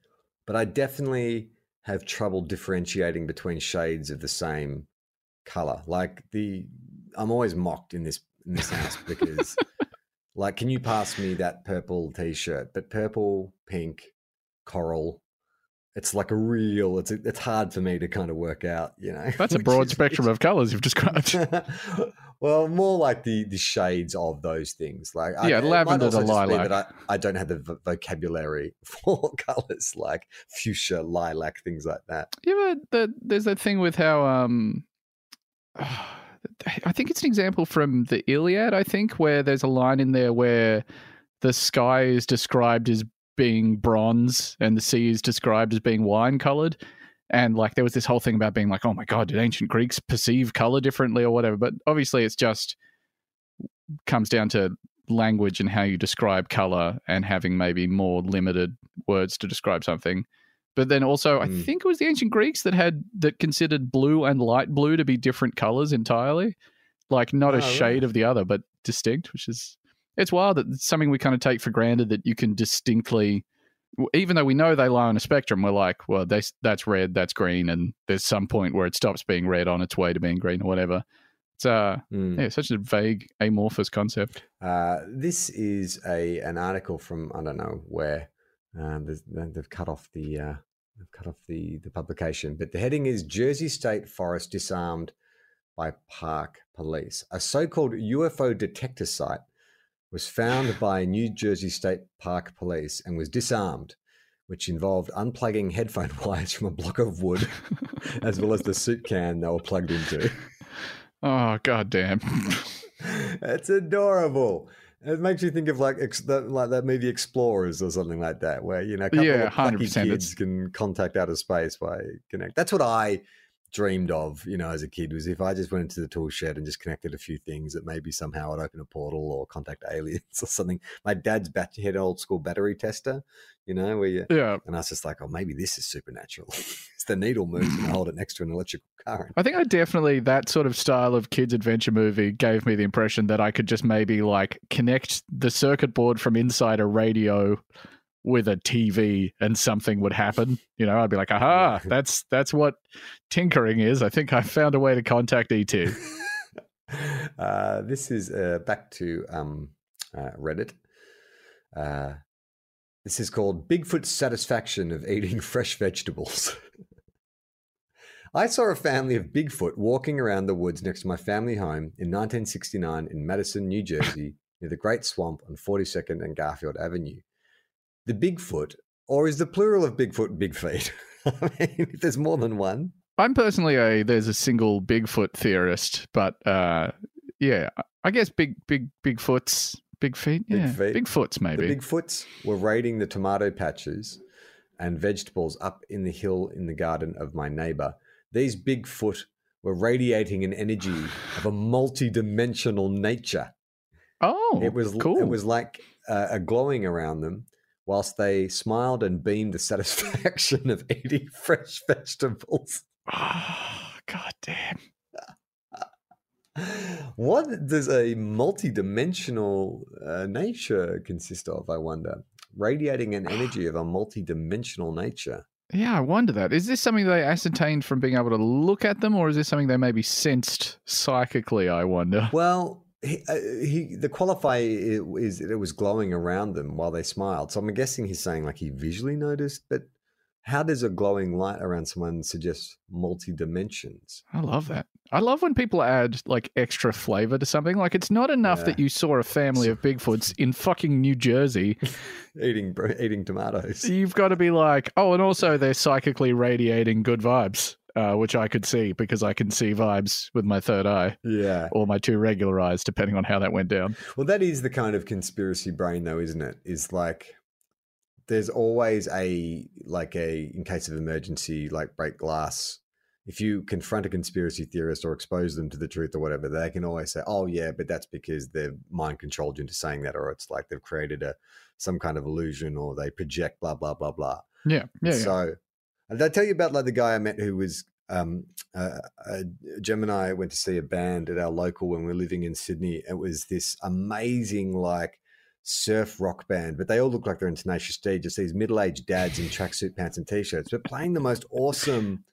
but I definitely have trouble differentiating between shades of the same color. Like the, I'm always mocked in this in this house because, like, can you pass me that purple t-shirt? But purple, pink, coral, it's like a real. It's it's hard for me to kind of work out. You know, That's a broad is- spectrum of colors you've described. well, more like the the shades of those things. Like Yeah, might lavender to also just be lilac. that I, I don't have the vo- vocabulary for colors like fuchsia, lilac, things like that. yeah ever the, there's that thing with how um I think it's an example from the Iliad, I think, where there's a line in there where the sky is described as being bronze and the sea is described as being wine colored. And like there was this whole thing about being like, oh my God, did ancient Greeks perceive color differently or whatever? But obviously it's just comes down to language and how you describe color and having maybe more limited words to describe something. But then also, I Mm. think it was the ancient Greeks that had that considered blue and light blue to be different colors entirely, like not Oh, a right. shade of the other, but distinct. Which is it's wild that it's something we kind of take for granted that you can distinctly, even though we know they lie on a spectrum, we're like, well, they, that's red, that's green, and there's some point where it stops being red on its way to being green or whatever. It's uh, Mm. yeah, such a vague, amorphous concept. Uh, this is a an article from I don't know where. Um, there's- they've cut off the uh, they've cut off the the publication, but the heading is Jersey State Forest disarmed by Park Police. A so-called UFO detector site was found by New Jersey State Park Police and was disarmed, which involved unplugging headphone wires from a block of wood, as well as the soup can they were plugged into. Oh god damn. It's adorable. It makes you think of like like that movie Explorers or something like that, where you know, a couple Yeah, of lucky 100%, kids it's- can contact outer space by connect. That's what I dreamed of, you know, as a kid. Was if I just went into the tool shed and just connected a few things that maybe somehow I'd open a portal or contact aliens or something. My dad's bat- he had old school battery tester, you know, where you yeah. and I was just like, oh, maybe this is supernatural. it's the needle moves and I hold it next to an electrical current. I think I definitely that sort of style of kids adventure movie gave me the impression that I could just maybe like connect the circuit board from inside a radio with a TV and something would happen. You know, I'd be like, aha, that's that's what tinkering is. I think I found a way to contact ET. uh, this is uh, back to um, uh, Reddit. Uh, this is called Bigfoot's Satisfaction of Eating Fresh Vegetables. I saw a family of Bigfoot walking around the woods next to my family home in 1969 in Madison, New Jersey, near the Great Swamp on 42nd and Garfield Avenue. The Bigfoot, or is the plural of Bigfoot Big Feet? I mean, if there's more than one. I'm personally a there's a single Bigfoot theorist, but uh yeah, I guess big big Bigfoots, big feet, Big yeah, feet. Bigfoots maybe. The Bigfoots were raiding the tomato patches and vegetables up in the hill in the garden of my neighbor. These Bigfoot were radiating an energy of a multi-dimensional nature. oh, it was cool. It was like uh, a glowing around them, whilst they smiled and beamed the satisfaction of eating fresh vegetables. Oh, god damn. What does a multi-dimensional uh, nature consist of? I wonder. Radiating an energy of a multi-dimensional nature. Yeah, I wonder that. Is this something they ascertained from being able to look at them, or is this something they maybe sensed psychically? I wonder. Well, he, uh, he the qualifier is that it was glowing around them while they smiled. So I'm guessing he's saying like he visually noticed, but how does a glowing light around someone suggest multi dimensions? I love that. I love when people add like extra flavor to something. Like it's not enough Yeah. that you saw a family of Bigfoots in fucking New Jersey. eating eating tomatoes. You've got to be like, oh, and also they're psychically radiating good vibes, uh, which I could see because I can see vibes with my third eye Yeah. or my two regular eyes, depending on how that went down. Well, that is the kind of conspiracy brain, though, isn't it? Is like there's always a like a in case of emergency, like break glass. If you confront a conspiracy theorist or expose them to the truth or whatever, they can always say, "Oh yeah, but that's because they've mind controlled you into saying that," or it's like they've created a some kind of illusion, or they project blah blah blah blah. Yeah, yeah, yeah. So, and did I tell you about like the guy I met who was um, uh, Gemini went to see a band at our local when we were living in Sydney. It was this amazing like surf rock band, but they all look like they're in Tenacious D. Just these middle aged dads in tracksuit pants and t-shirts, but playing the most awesome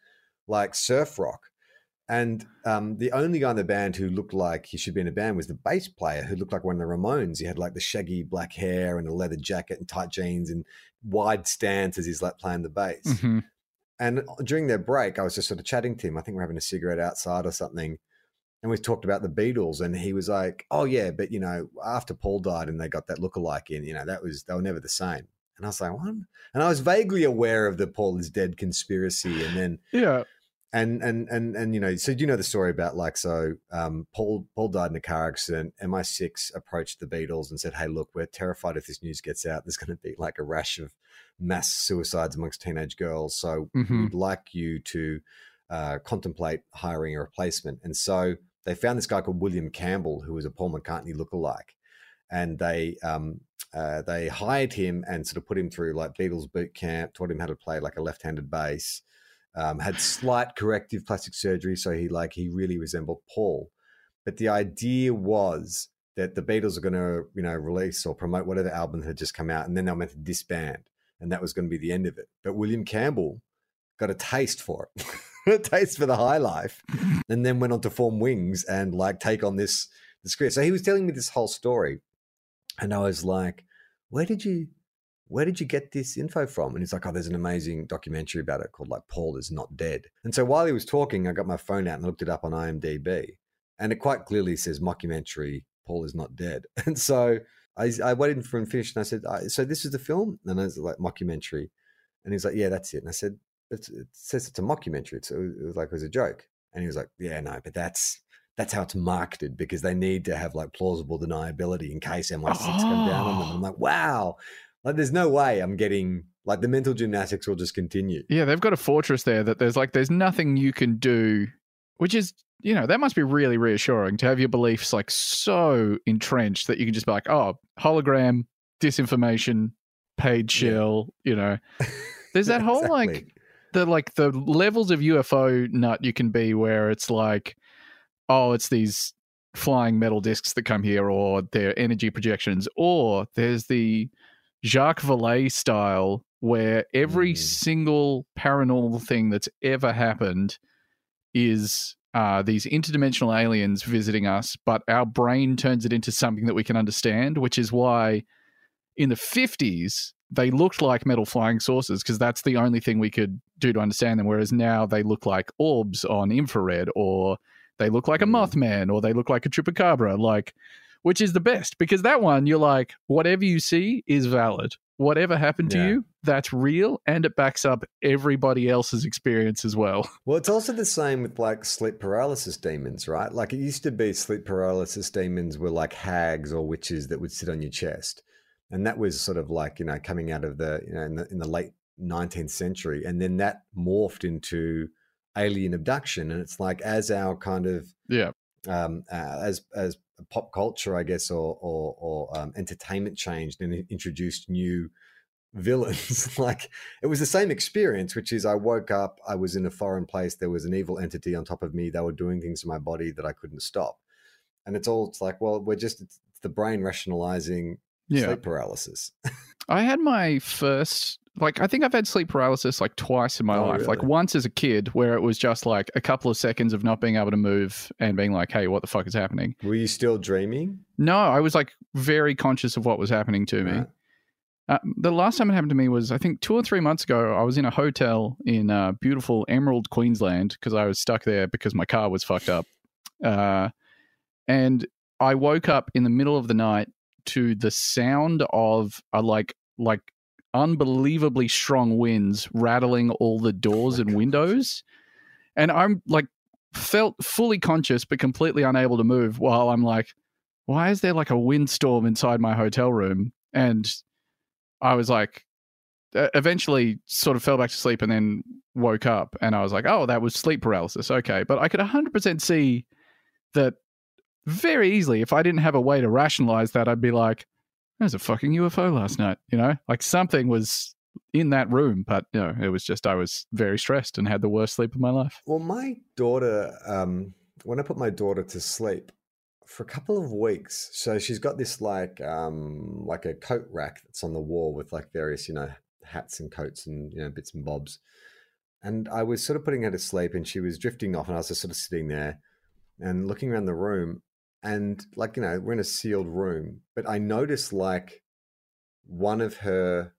like surf rock. And um, the only guy in the band who looked like he should be in a band was the bass player, who looked like one of the Ramones. He had like the shaggy black hair and a leather jacket and tight jeans and wide stance as he's like playing the bass. Mhm. And during their break, I was just sort of chatting to him. I think we're having a cigarette outside or something. And we talked about the Beatles, and he was like, "Oh yeah, but you know, after Paul died and they got that lookalike in, you know, that was they were never the same." And I was like, "What?" And I was vaguely aware of the Paul is dead conspiracy, and then Yeah. and and and and you know, so you know the story about like so um, Paul Paul died in a car accident. MI6 approached the Beatles and said, "Hey, look, we're terrified if this news gets out. There's going to be like a rash of mass suicides amongst teenage girls. So Mhm. we'd like you to uh, contemplate hiring a replacement." And so they found this guy called William Campbell, who was a Paul McCartney lookalike, and they um, uh, they hired him and sort of put him through like Beatles boot camp, taught him how to play like a left-handed bass um, had slight corrective plastic surgery, so he like he really resembled Paul. But the idea was that the Beatles are going to you know release or promote whatever album had just come out, and then they were meant to disband, and that was going to be the end of it. But William Campbell got a taste for it, a taste for the high life, and then went on to form Wings and like take on this this career. So he was telling me this whole story, and I was like, "Where did you?" where did you get this info from? And he's like, oh, there's an amazing documentary about it called like Paul is not dead. And so while he was talking, I got my phone out and looked it up on IMDb, and it quite clearly says mockumentary Paul is not dead. And so I, I waited for him to finish, and I said, "I- so this is the film? And I was like, mockumentary. And he was like, yeah, that's it. And I said, it says it's a mockumentary. It's, it was like it was a joke. And he was like, yeah, no, but that's that's how it's marketed because they need to have like plausible deniability in case MI6 come down on them. I'm oh. like, wow, like there's no way I'm getting like the mental gymnastics will just continue. Yeah, they've got a fortress there that there's like there's nothing you can do, which is you know that must be really reassuring to have your beliefs like so entrenched that you can just be like, oh, hologram, disinformation, paid Yeah. You know, there's that whole like the like the levels of UFO nut you can be where it's like, oh, it's these flying metal discs that come here, or they're energy projections, or there's the Jacques Vallée style where every Mm. single paranormal thing that's ever happened is uh, these interdimensional aliens visiting us, but our brain turns it into something that we can understand, which is why in the 50s they looked like metal flying saucers because that's the only thing we could do to understand them. Whereas now they look like orbs on infrared, or they look like a Mm. Mothman, or they look like a Chupacabra, like which is the best because that one you're like, whatever you see is valid. Whatever happened to Yeah. you, that's real, and it backs up everybody else's experience as well. Well, it's also the same with like sleep paralysis demons, right? Like it used to be sleep paralysis demons were like hags or witches that would sit on your chest. And that was sort of like, you know, coming out of the, you know, in the, in the late 19th century. And then that morphed into alien abduction. And it's like, as our kind of, Yeah. um, uh, as, as pop culture, I guess, or, or, or um, entertainment changed and introduced new villains. like it was the same experience, which is I woke up, I was in a foreign place, there was an evil entity on top of me. They were doing things to my body that I couldn't stop. And it's all it's like, well, we're just the brain rationalizing Yeah. sleep paralysis. I had my first like I think I've had sleep paralysis like twice in my Oh, life. Like once as a kid where it was just like a couple of seconds of not being able to move and being like, "Hey, what the fuck is happening?" Were you still dreaming? No, I was like very conscious of what was happening to me. Right. Uh, the last time it happened to me was I think 2 or 3 months ago. I was in a hotel in uh, beautiful Emerald, Queensland because I was stuck there because my car was fucked up. Uh, and I woke up in the middle of the night to the sound of a like like unbelievably strong winds rattling all the doors and windows. And I'm like felt fully conscious but completely unable to move while I'm like, why is there like a windstorm inside my hotel room? And I was like, uh, eventually sort of fell back to sleep and then woke up and I was like, oh, that was sleep paralysis. Okay. But I could 100% see that very easily, if I didn't have a way to rationalize that, I'd be like, there's a fucking UFO last night, you know? Like something was in that room, but you know, it was just I was very stressed and had the worst sleep of my life. Well, my daughter, um, when I put my daughter to sleep for a couple of weeks, so she's got this like um, like a coat rack that's on the wall with like various you know hats and coats and you know bits and bobs. And I was sort of putting her to sleep, and she was drifting off, and I was just sort of sitting there and looking around the room, and like you know we're in a sealed room, but I noticed like one of her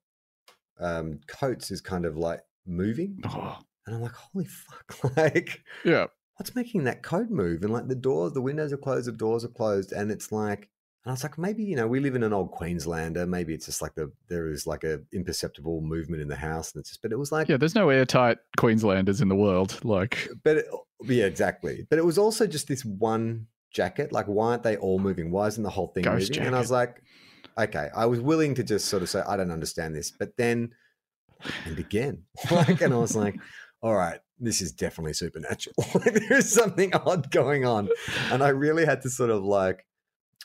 um, coats is kind of like moving. Oh, And I'm like, holy fuck, like, yeah. what's making that coat move? And like the doors, the windows are closed, the doors are closed. And it's like, and I was like, maybe, you know, we live in an old Queenslander. Maybe it's just like the, there is like a imperceptible movement in the house. And it's just, but it was like, Yeah, there's no airtight Queenslanders in the world. Like, but it, yeah, exactly. But it was also just this one jacket. Like, why aren't they all moving? Why isn't the whole thing Ghost moving? And I was like, okay, I was willing to just sort of say, I don't understand this. But then and again, like, and I was like, all right, this is definitely supernatural. there is something odd going on. And I really had to sort of like,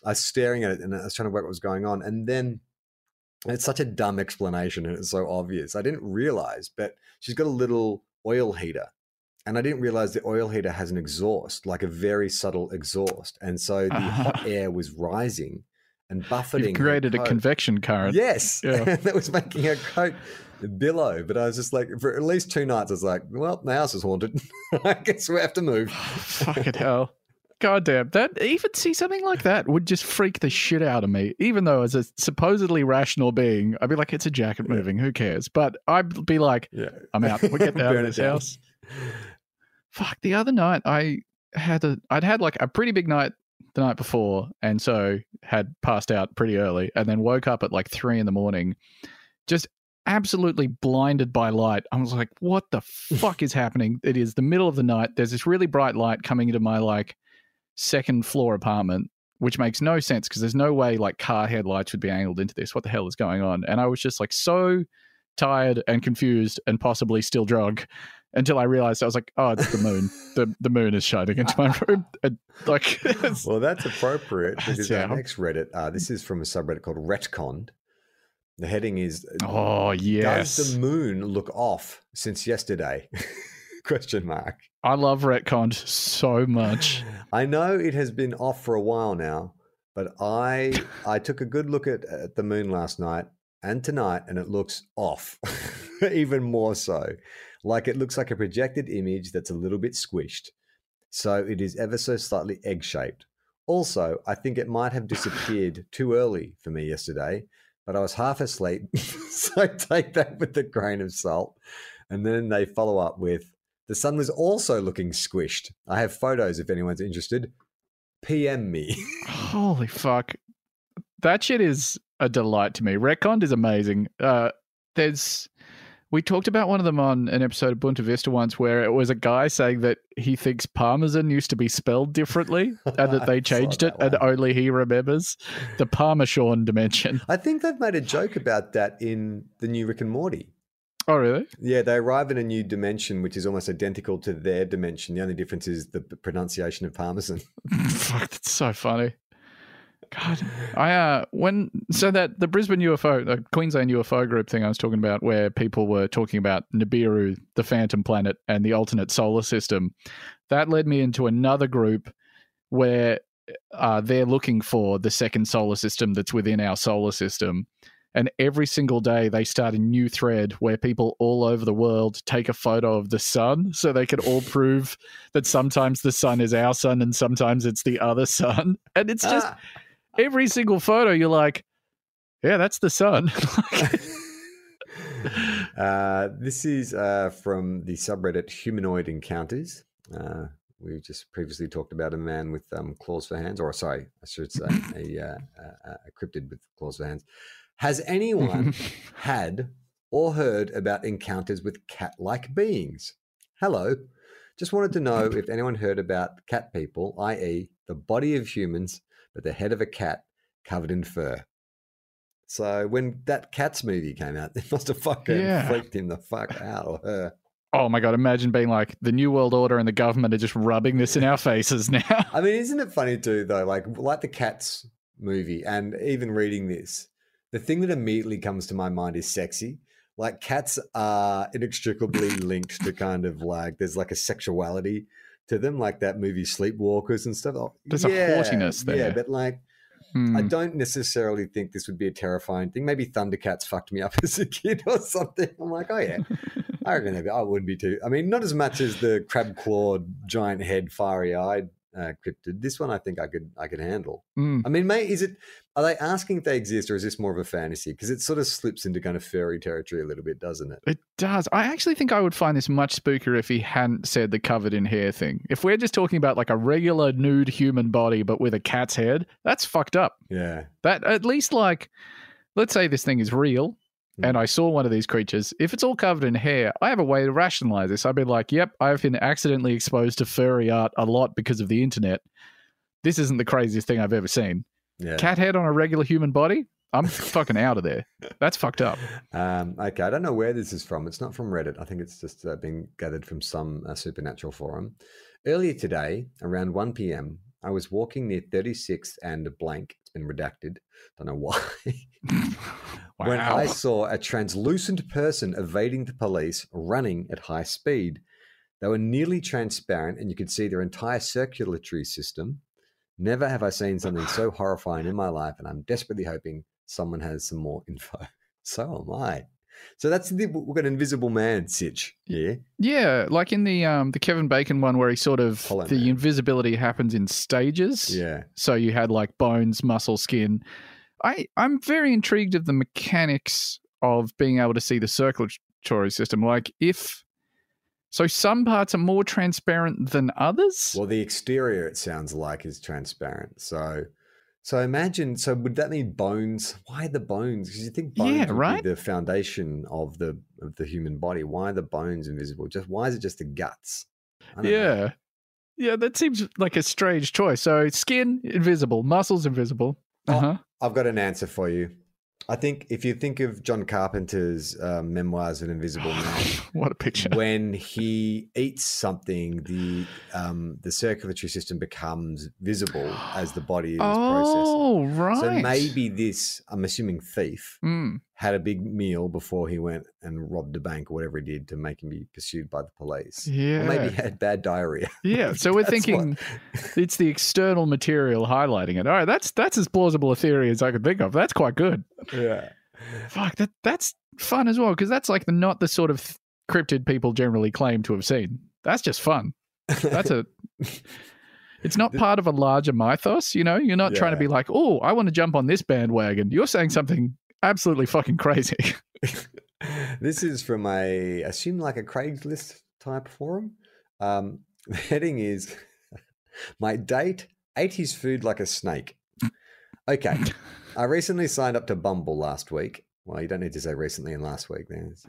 I was staring at it and I was trying to work what was going on. And then it's such a dumb explanation and it's so obvious. I didn't realize, but she's got a little oil heater. And I didn't realize the oil heater has an exhaust, like a very subtle exhaust. And so the hot air was rising and buffeting. you've created a convection current. Yes, Yeah. that was making her coat billow. But I was just like, for at least two nights, I was like, well, the house is haunted. I guess we have to move. Fucking hell. God damn. That even see something like that would just freak the shit out of me. Even though as a supposedly rational being, I'd be like, it's a jacket Yeah. moving, who cares? But I'd be like, Yeah, I'm out. We're getting out of this down. house. Fuck. The other night I had a I'd had like a pretty big night the night before, and so had passed out pretty early, and then woke up at like three in the morning, just absolutely blinded by light. I was like, what the fuck is happening? It is the middle of the night. There's this really bright light coming into my like second floor apartment, which makes no sense because there's no way like car headlights would be angled into this. What the hell is going on? And I was just like so tired and confused and possibly still drunk until I realized I was like, oh, it's the moon. the The moon is shining into my room. And, like, Well, that's appropriate because Yeah. our next Reddit, uh, this is from a subreddit called Retcon. The heading is oh yes, Does the moon look off since yesterday? Question mark. I love retcon so much. I know it has been off for a while now, but I I took a good look at, at the moon last night and tonight, and it looks off, even more so. Like it looks like a projected image that's a little bit squished. So it is ever so slightly egg shaped. Also, I think it might have disappeared too early for me yesterday, but I was half asleep. so take that with a grain of salt. And then they follow up with the sun was also looking squished. I have photos if anyone's interested. PM me. Holy fuck. That shit is a delight to me. Retconned is amazing. Uh, there's we talked about one of them on an episode of Bunta Vista once where it was a guy saying that he thinks Parmesan used to be spelled differently and that they changed it that and only he remembers the Parmesan dimension. I think they've made a joke about that in the new Rick and Morty. Oh, really? Yeah, they arrive in a new dimension which is almost identical to their dimension. The only difference is the pronunciation of Parmesan. Fuck, that's so funny. God, I uh when so that the Brisbane UFO, the Queensland UFO group thing I was talking about, where people were talking about Nibiru, the Phantom Planet, and the alternate solar system, that led me into another group where uh, they're looking for the second solar system that's within our solar system. And every single day they start a new thread where people all over the world take a photo of the sun so they can all prove that sometimes the sun is our sun and sometimes it's the other sun. And it's just Ah. Every single photo you're like, yeah, that's the sun. uh, this is uh, from the subreddit Humanoid Encounters. Uh, we just previously talked about a man with um, claws for hands, or sorry, I should say a, uh, a, a cryptid with claws for hands. Has anyone had or heard about encounters with cat like beings? Hello. Just wanted to know if anyone heard about cat people, i.e., the body of humans, but the head of a cat covered in fur. So when that Cats movie came out, it must have fucking Yeah. freaked him the fuck out or her. oh my God, imagine being like, the New World Order and the government are just rubbing this in our faces now. I mean, isn't it funny too, though? Like, like the Cats movie, and even reading this, the thing that immediately comes to my mind is sexy. Like, cats are inextricably linked to kind of like there's like a sexuality to them, like that movie Sleepwalkers and stuff. Oh, There's a haughtiness Yeah, there. but like, Hmm. I don't necessarily think this would be a terrifying thing. Maybe Thundercats fucked me up as a kid or something. I'm like, oh yeah, I reckon I wouldn't be too. I mean, not as much as the crab clawed, giant head, fiery eyed uh, cryptid. This one, I think I could I could handle. Hmm. I mean, mate, is it? Are they asking if they exist, or is this more of a fantasy? Because it sort of slips into kind of fairy territory a little bit, doesn't it? It does. I actually think I would find this much spookier if he hadn't said the covered in hair thing. If we're just talking about like a regular nude human body but with a cat's head, that's fucked up. Yeah. That at least like let's say this thing is real Mm. and I saw one of these creatures. If it's all covered in hair, I have a way to rationalize this. I'd be like, "Yep, I've been accidentally exposed to furry art a lot because of the internet. This isn't the craziest thing I've ever seen. Yeah. Cat head on a regular human body? I'm fucking out of there. That's fucked up." Um, okay, I don't know where this is from. It's not from Reddit. I think it's just uh, been gathered from some uh, supernatural forum. Earlier today, around 1 p.m., I was walking near 36th and blank. It's been redacted. Don't know why. when I saw a translucent person evading the police running at high speed. They were nearly transparent and you could see their entire circulatory system. Never have I seen something so horrifying in my life, and I'm desperately hoping someone has some more info. So am I. So that's the we've got an invisible man sitch Yeah. Yeah, like in the um the Kevin Bacon one where he sort of Hollow the Man. invisibility happens in stages. Yeah. So you had like bones, muscle, skin. I I'm very intrigued of the mechanics of being able to see the circulatory system. Like if so some parts are more transparent than others. Well, the exterior it sounds like is transparent. So so imagine so would that mean bones? Why the bones? Because you think bones Yeah, would right? be the foundation of the of the human body. Why are the bones invisible? Just why is it just the guts? Don't know. yeah. Yeah, that seems like a strange choice. So skin invisible, muscles invisible. Oh, Uh-huh. I've got an answer for you. I think if you think of John Carpenter's uh, memoirs of an invisible man, what a picture. when he eats something, the um, the circulatory system becomes visible as the body is processing. oh, right. So maybe this, I'm assuming, thief Mm. Had a big meal before he went and robbed a bank or whatever he did to make him be pursued by the police. Yeah. Or maybe he had bad diarrhea. Yeah, so we're That's what- thinking it's the external material highlighting it. All right, that's that's as plausible a theory as I could think of. That's quite good. Yeah. Fuck, that that's fun as well because that's like the not the sort of cryptid people generally claim to have seen. That's just fun. That's a. It's not part of a larger mythos, you know. You're not trying to be like, oh, I want to jump on this bandwagon. You're saying something absolutely fucking crazy. this is from a assume like a Craigslist type forum. Um, the heading is my date ate his food like a snake. Okay, I recently signed up to Bumble last week. Well, you don't need to say recently and last week. Then it's,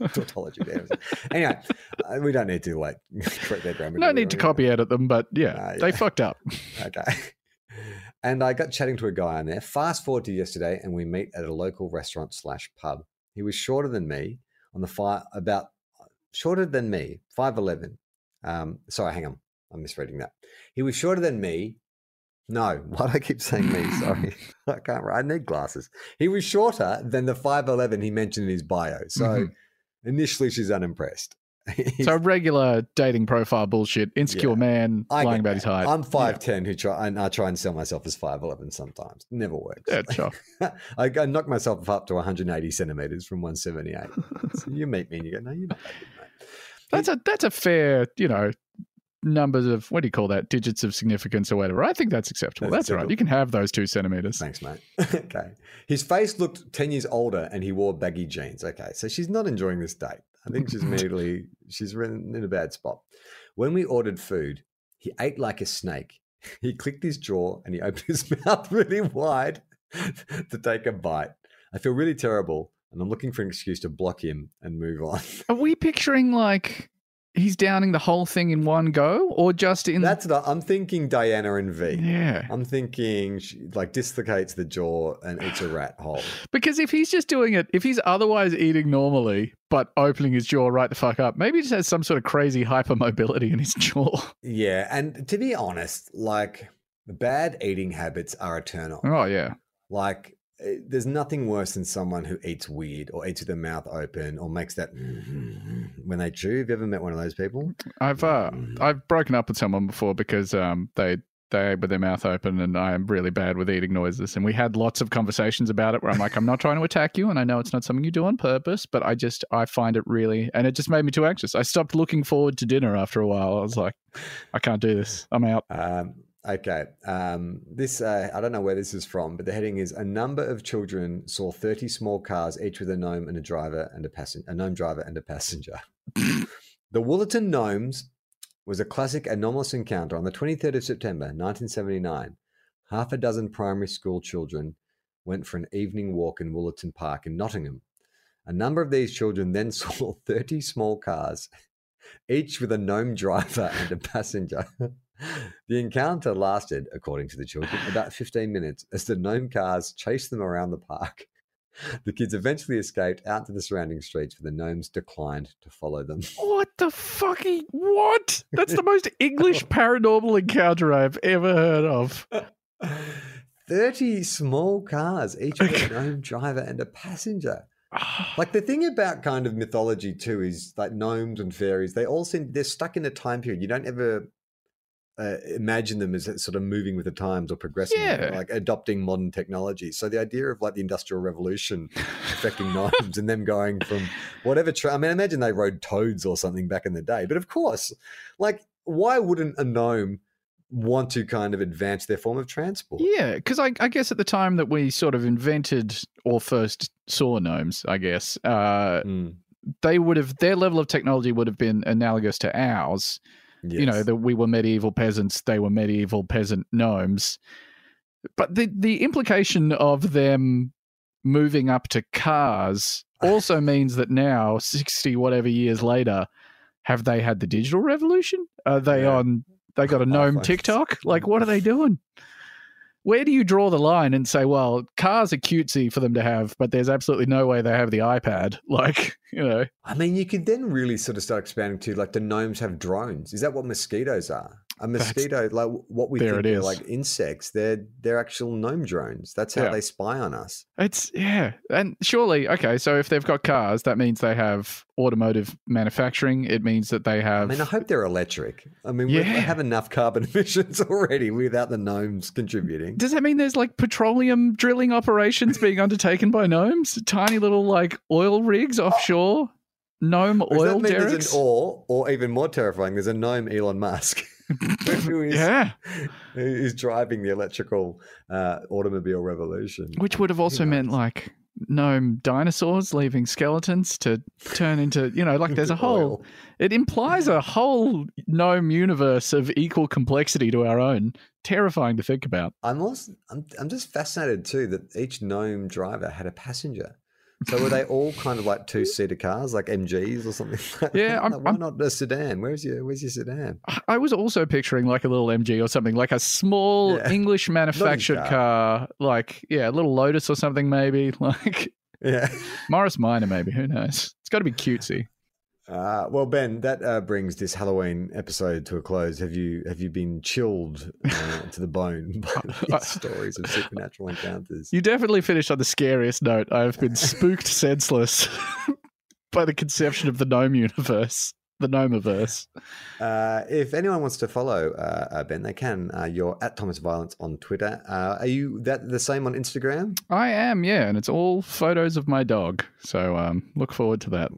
it's tautology there. Anyway, uh, we don't need to like correct their grammar. no need to copy edit them, but yeah, Ah, they fucked up. Okay. And I got chatting to a guy on there. Fast forward to yesterday, and we meet at a local restaurant slash pub. He was shorter than me on the fire, about shorter than me, five eleven. Um, sorry, hang on, I'm misreading that. He was shorter than me, No, why do I keep saying me? Sorry, I can't. I need glasses. He was shorter than the five eleven he mentioned in his bio. So Mhm. initially, she's unimpressed. So regular dating profile bullshit. Insecure Yeah. man I lying about his that. height. I'm five ten. Who try and I try and sell myself as five eleven. Sometimes never works. Yeah, sure. I, I knock myself up to 180 centimeters from 178. so you meet me and you go, no, you're not that good, mate. That's a that's a fair, you know, numbers of what do you call that? Digits of significance or whatever. I think that's acceptable. That's That's right. You can have those two centimeters. Thanks, mate. okay. His face looked 10 years older and he wore baggy jeans. Okay. So she's not enjoying this date. I think she's immediately, she's in in a bad spot. When we ordered food, he ate like a snake. He clicked his jaw and he opened his mouth really wide to take a bite. I feel really terrible and I'm looking for an excuse to block him and move on. Are we picturing like he's downing the whole thing in one go, or just in? That's not, I'm thinking Diana and V. yeah. I'm thinking she like dislocates the jaw and it's a rat hole. Because if he's just doing it, if he's otherwise eating normally but opening his jaw right the fuck up, maybe he just has some sort of crazy hypermobility in his jaw. Yeah, and to be honest, like bad eating habits are a turn on. Oh yeah. Like there's nothing worse than someone who eats weird or eats with their mouth open or makes that when they chew. Have you ever met one of those people? I've uh. I've broken up with someone before because um they they ate with their mouth open and I am really bad with eating noises and we had lots of conversations about it where I'm like I'm not trying to attack you and I know it's not something you do on purpose but I just I find it really and it just made me too anxious. I stopped looking forward to dinner after a while. I was like I can't do this. I'm out. Um, okay. Um, this uh, I don't know where this is from, but the heading is: a number of children saw thirty small cars, each with a gnome and a driver and a passenger, a gnome driver and a passenger. the Wollaton Gnomes was a classic anomalous encounter on the 23rd of September, 1979. Half a dozen primary school children went for an evening walk in Wollaton Park in Nottingham. A number of these children then saw 30 small cars, each with a gnome driver and a passenger. The encounter lasted, according to the children, about 15 minutes as the gnome cars chased them around the park. The kids eventually escaped out to the surrounding streets, where the gnomes declined to follow them. What the fucking what? That's the most English paranormal encounter I've ever heard of. 30 small cars, each with a gnome driver and a passenger. Ah. Like the thing about kind of mythology too is like gnomes and fairies, they all seem they're stuck in a time period. You don't ever uh, imagine them as sort of moving with the times or progressing, Yeah. like adopting modern technology. So the idea of like the industrial revolution affecting gnomes and them going from whatever. Tra- I mean, imagine they rode toads or something back in the day. But of course, like why wouldn't a gnome want to kind of advance their form of transport? Yeah, because I, I guess at the time that we sort of invented or first saw gnomes, I guess, uh, Mm, they would have their level of technology would have been analogous to ours. You know, that we were medieval peasants, they were medieval peasant gnomes. But the the implication of them moving up to cars also means that now, sixty whatever years later, have they had the digital revolution? Are they Yeah. on? They got a gnome. TikTok? Like, what are they doing? Where do you draw the line and say, well, cars are cutesy for them to have, but there's absolutely no way they have the iPad? Like, you know, I mean, you could then really sort of start expanding to like the gnomes have drones. Is that what mosquitoes are? A mosquito, like what we think are like insects, they're they're actual gnome drones. That's how Yeah. they spy on us. It's yeah, and surely okay. So if they've got cars, that means they have automotive manufacturing. It means that they have I mean, I hope they're electric. I mean, we have enough carbon emissions already without the gnomes contributing. Does that mean there's like petroleum drilling operations being undertaken by gnomes? Tiny little like oil rigs offshore, gnome oil there's derricks. an or, or even more terrifying, there's a gnome Elon Musk who is yeah, is driving the electrical uh, automobile revolution. which would have also meant like gnome dinosaurs leaving skeletons to turn into you know like there's a whole. Oil. It implies a whole gnome universe of equal complexity to our own. Terrifying to think about. I'm also I'm, I'm just fascinated too that each gnome driver had a passenger. So were they all kind of like two seater cars, like MGs or something? Like Yeah. I'm- why I'm- not a sedan? Where's your Where's your sedan? I was also picturing like a little MG or something, like a small Yeah. English manufactured car. car. like yeah, a little Lotus or something, maybe like Yeah. Morris Minor, maybe. Who knows? It's got to be cutesy. Uh, well, Ben, that uh, brings this Halloween episode to a close. Have you have you been chilled uh, to the bone by these stories of supernatural encounters? You definitely finished on the scariest note. I've been spooked senseless by the conception of the gnome universe, the gnomeverse. Uh, if anyone wants to follow uh, uh, Ben, they can. Uh, you're at Thomas Violence on Twitter. Uh, are you that the same on Instagram? I am, yeah, and it's all photos of my dog. So um, look forward to that.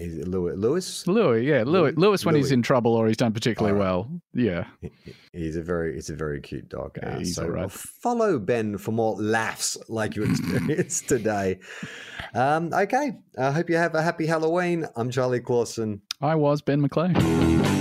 Is it Lewis? Lewis? Louis, yeah, Louis. Lewis when he's in trouble or he's done particularly right. well. Yeah. He's a very, he's a very cute dog. Yeah, Uh, he's so right. follow Ben for more laughs like you experienced today. Um, okay, I hope you have a happy Halloween. I'm Charlie Clausen. I was Ben McLeay.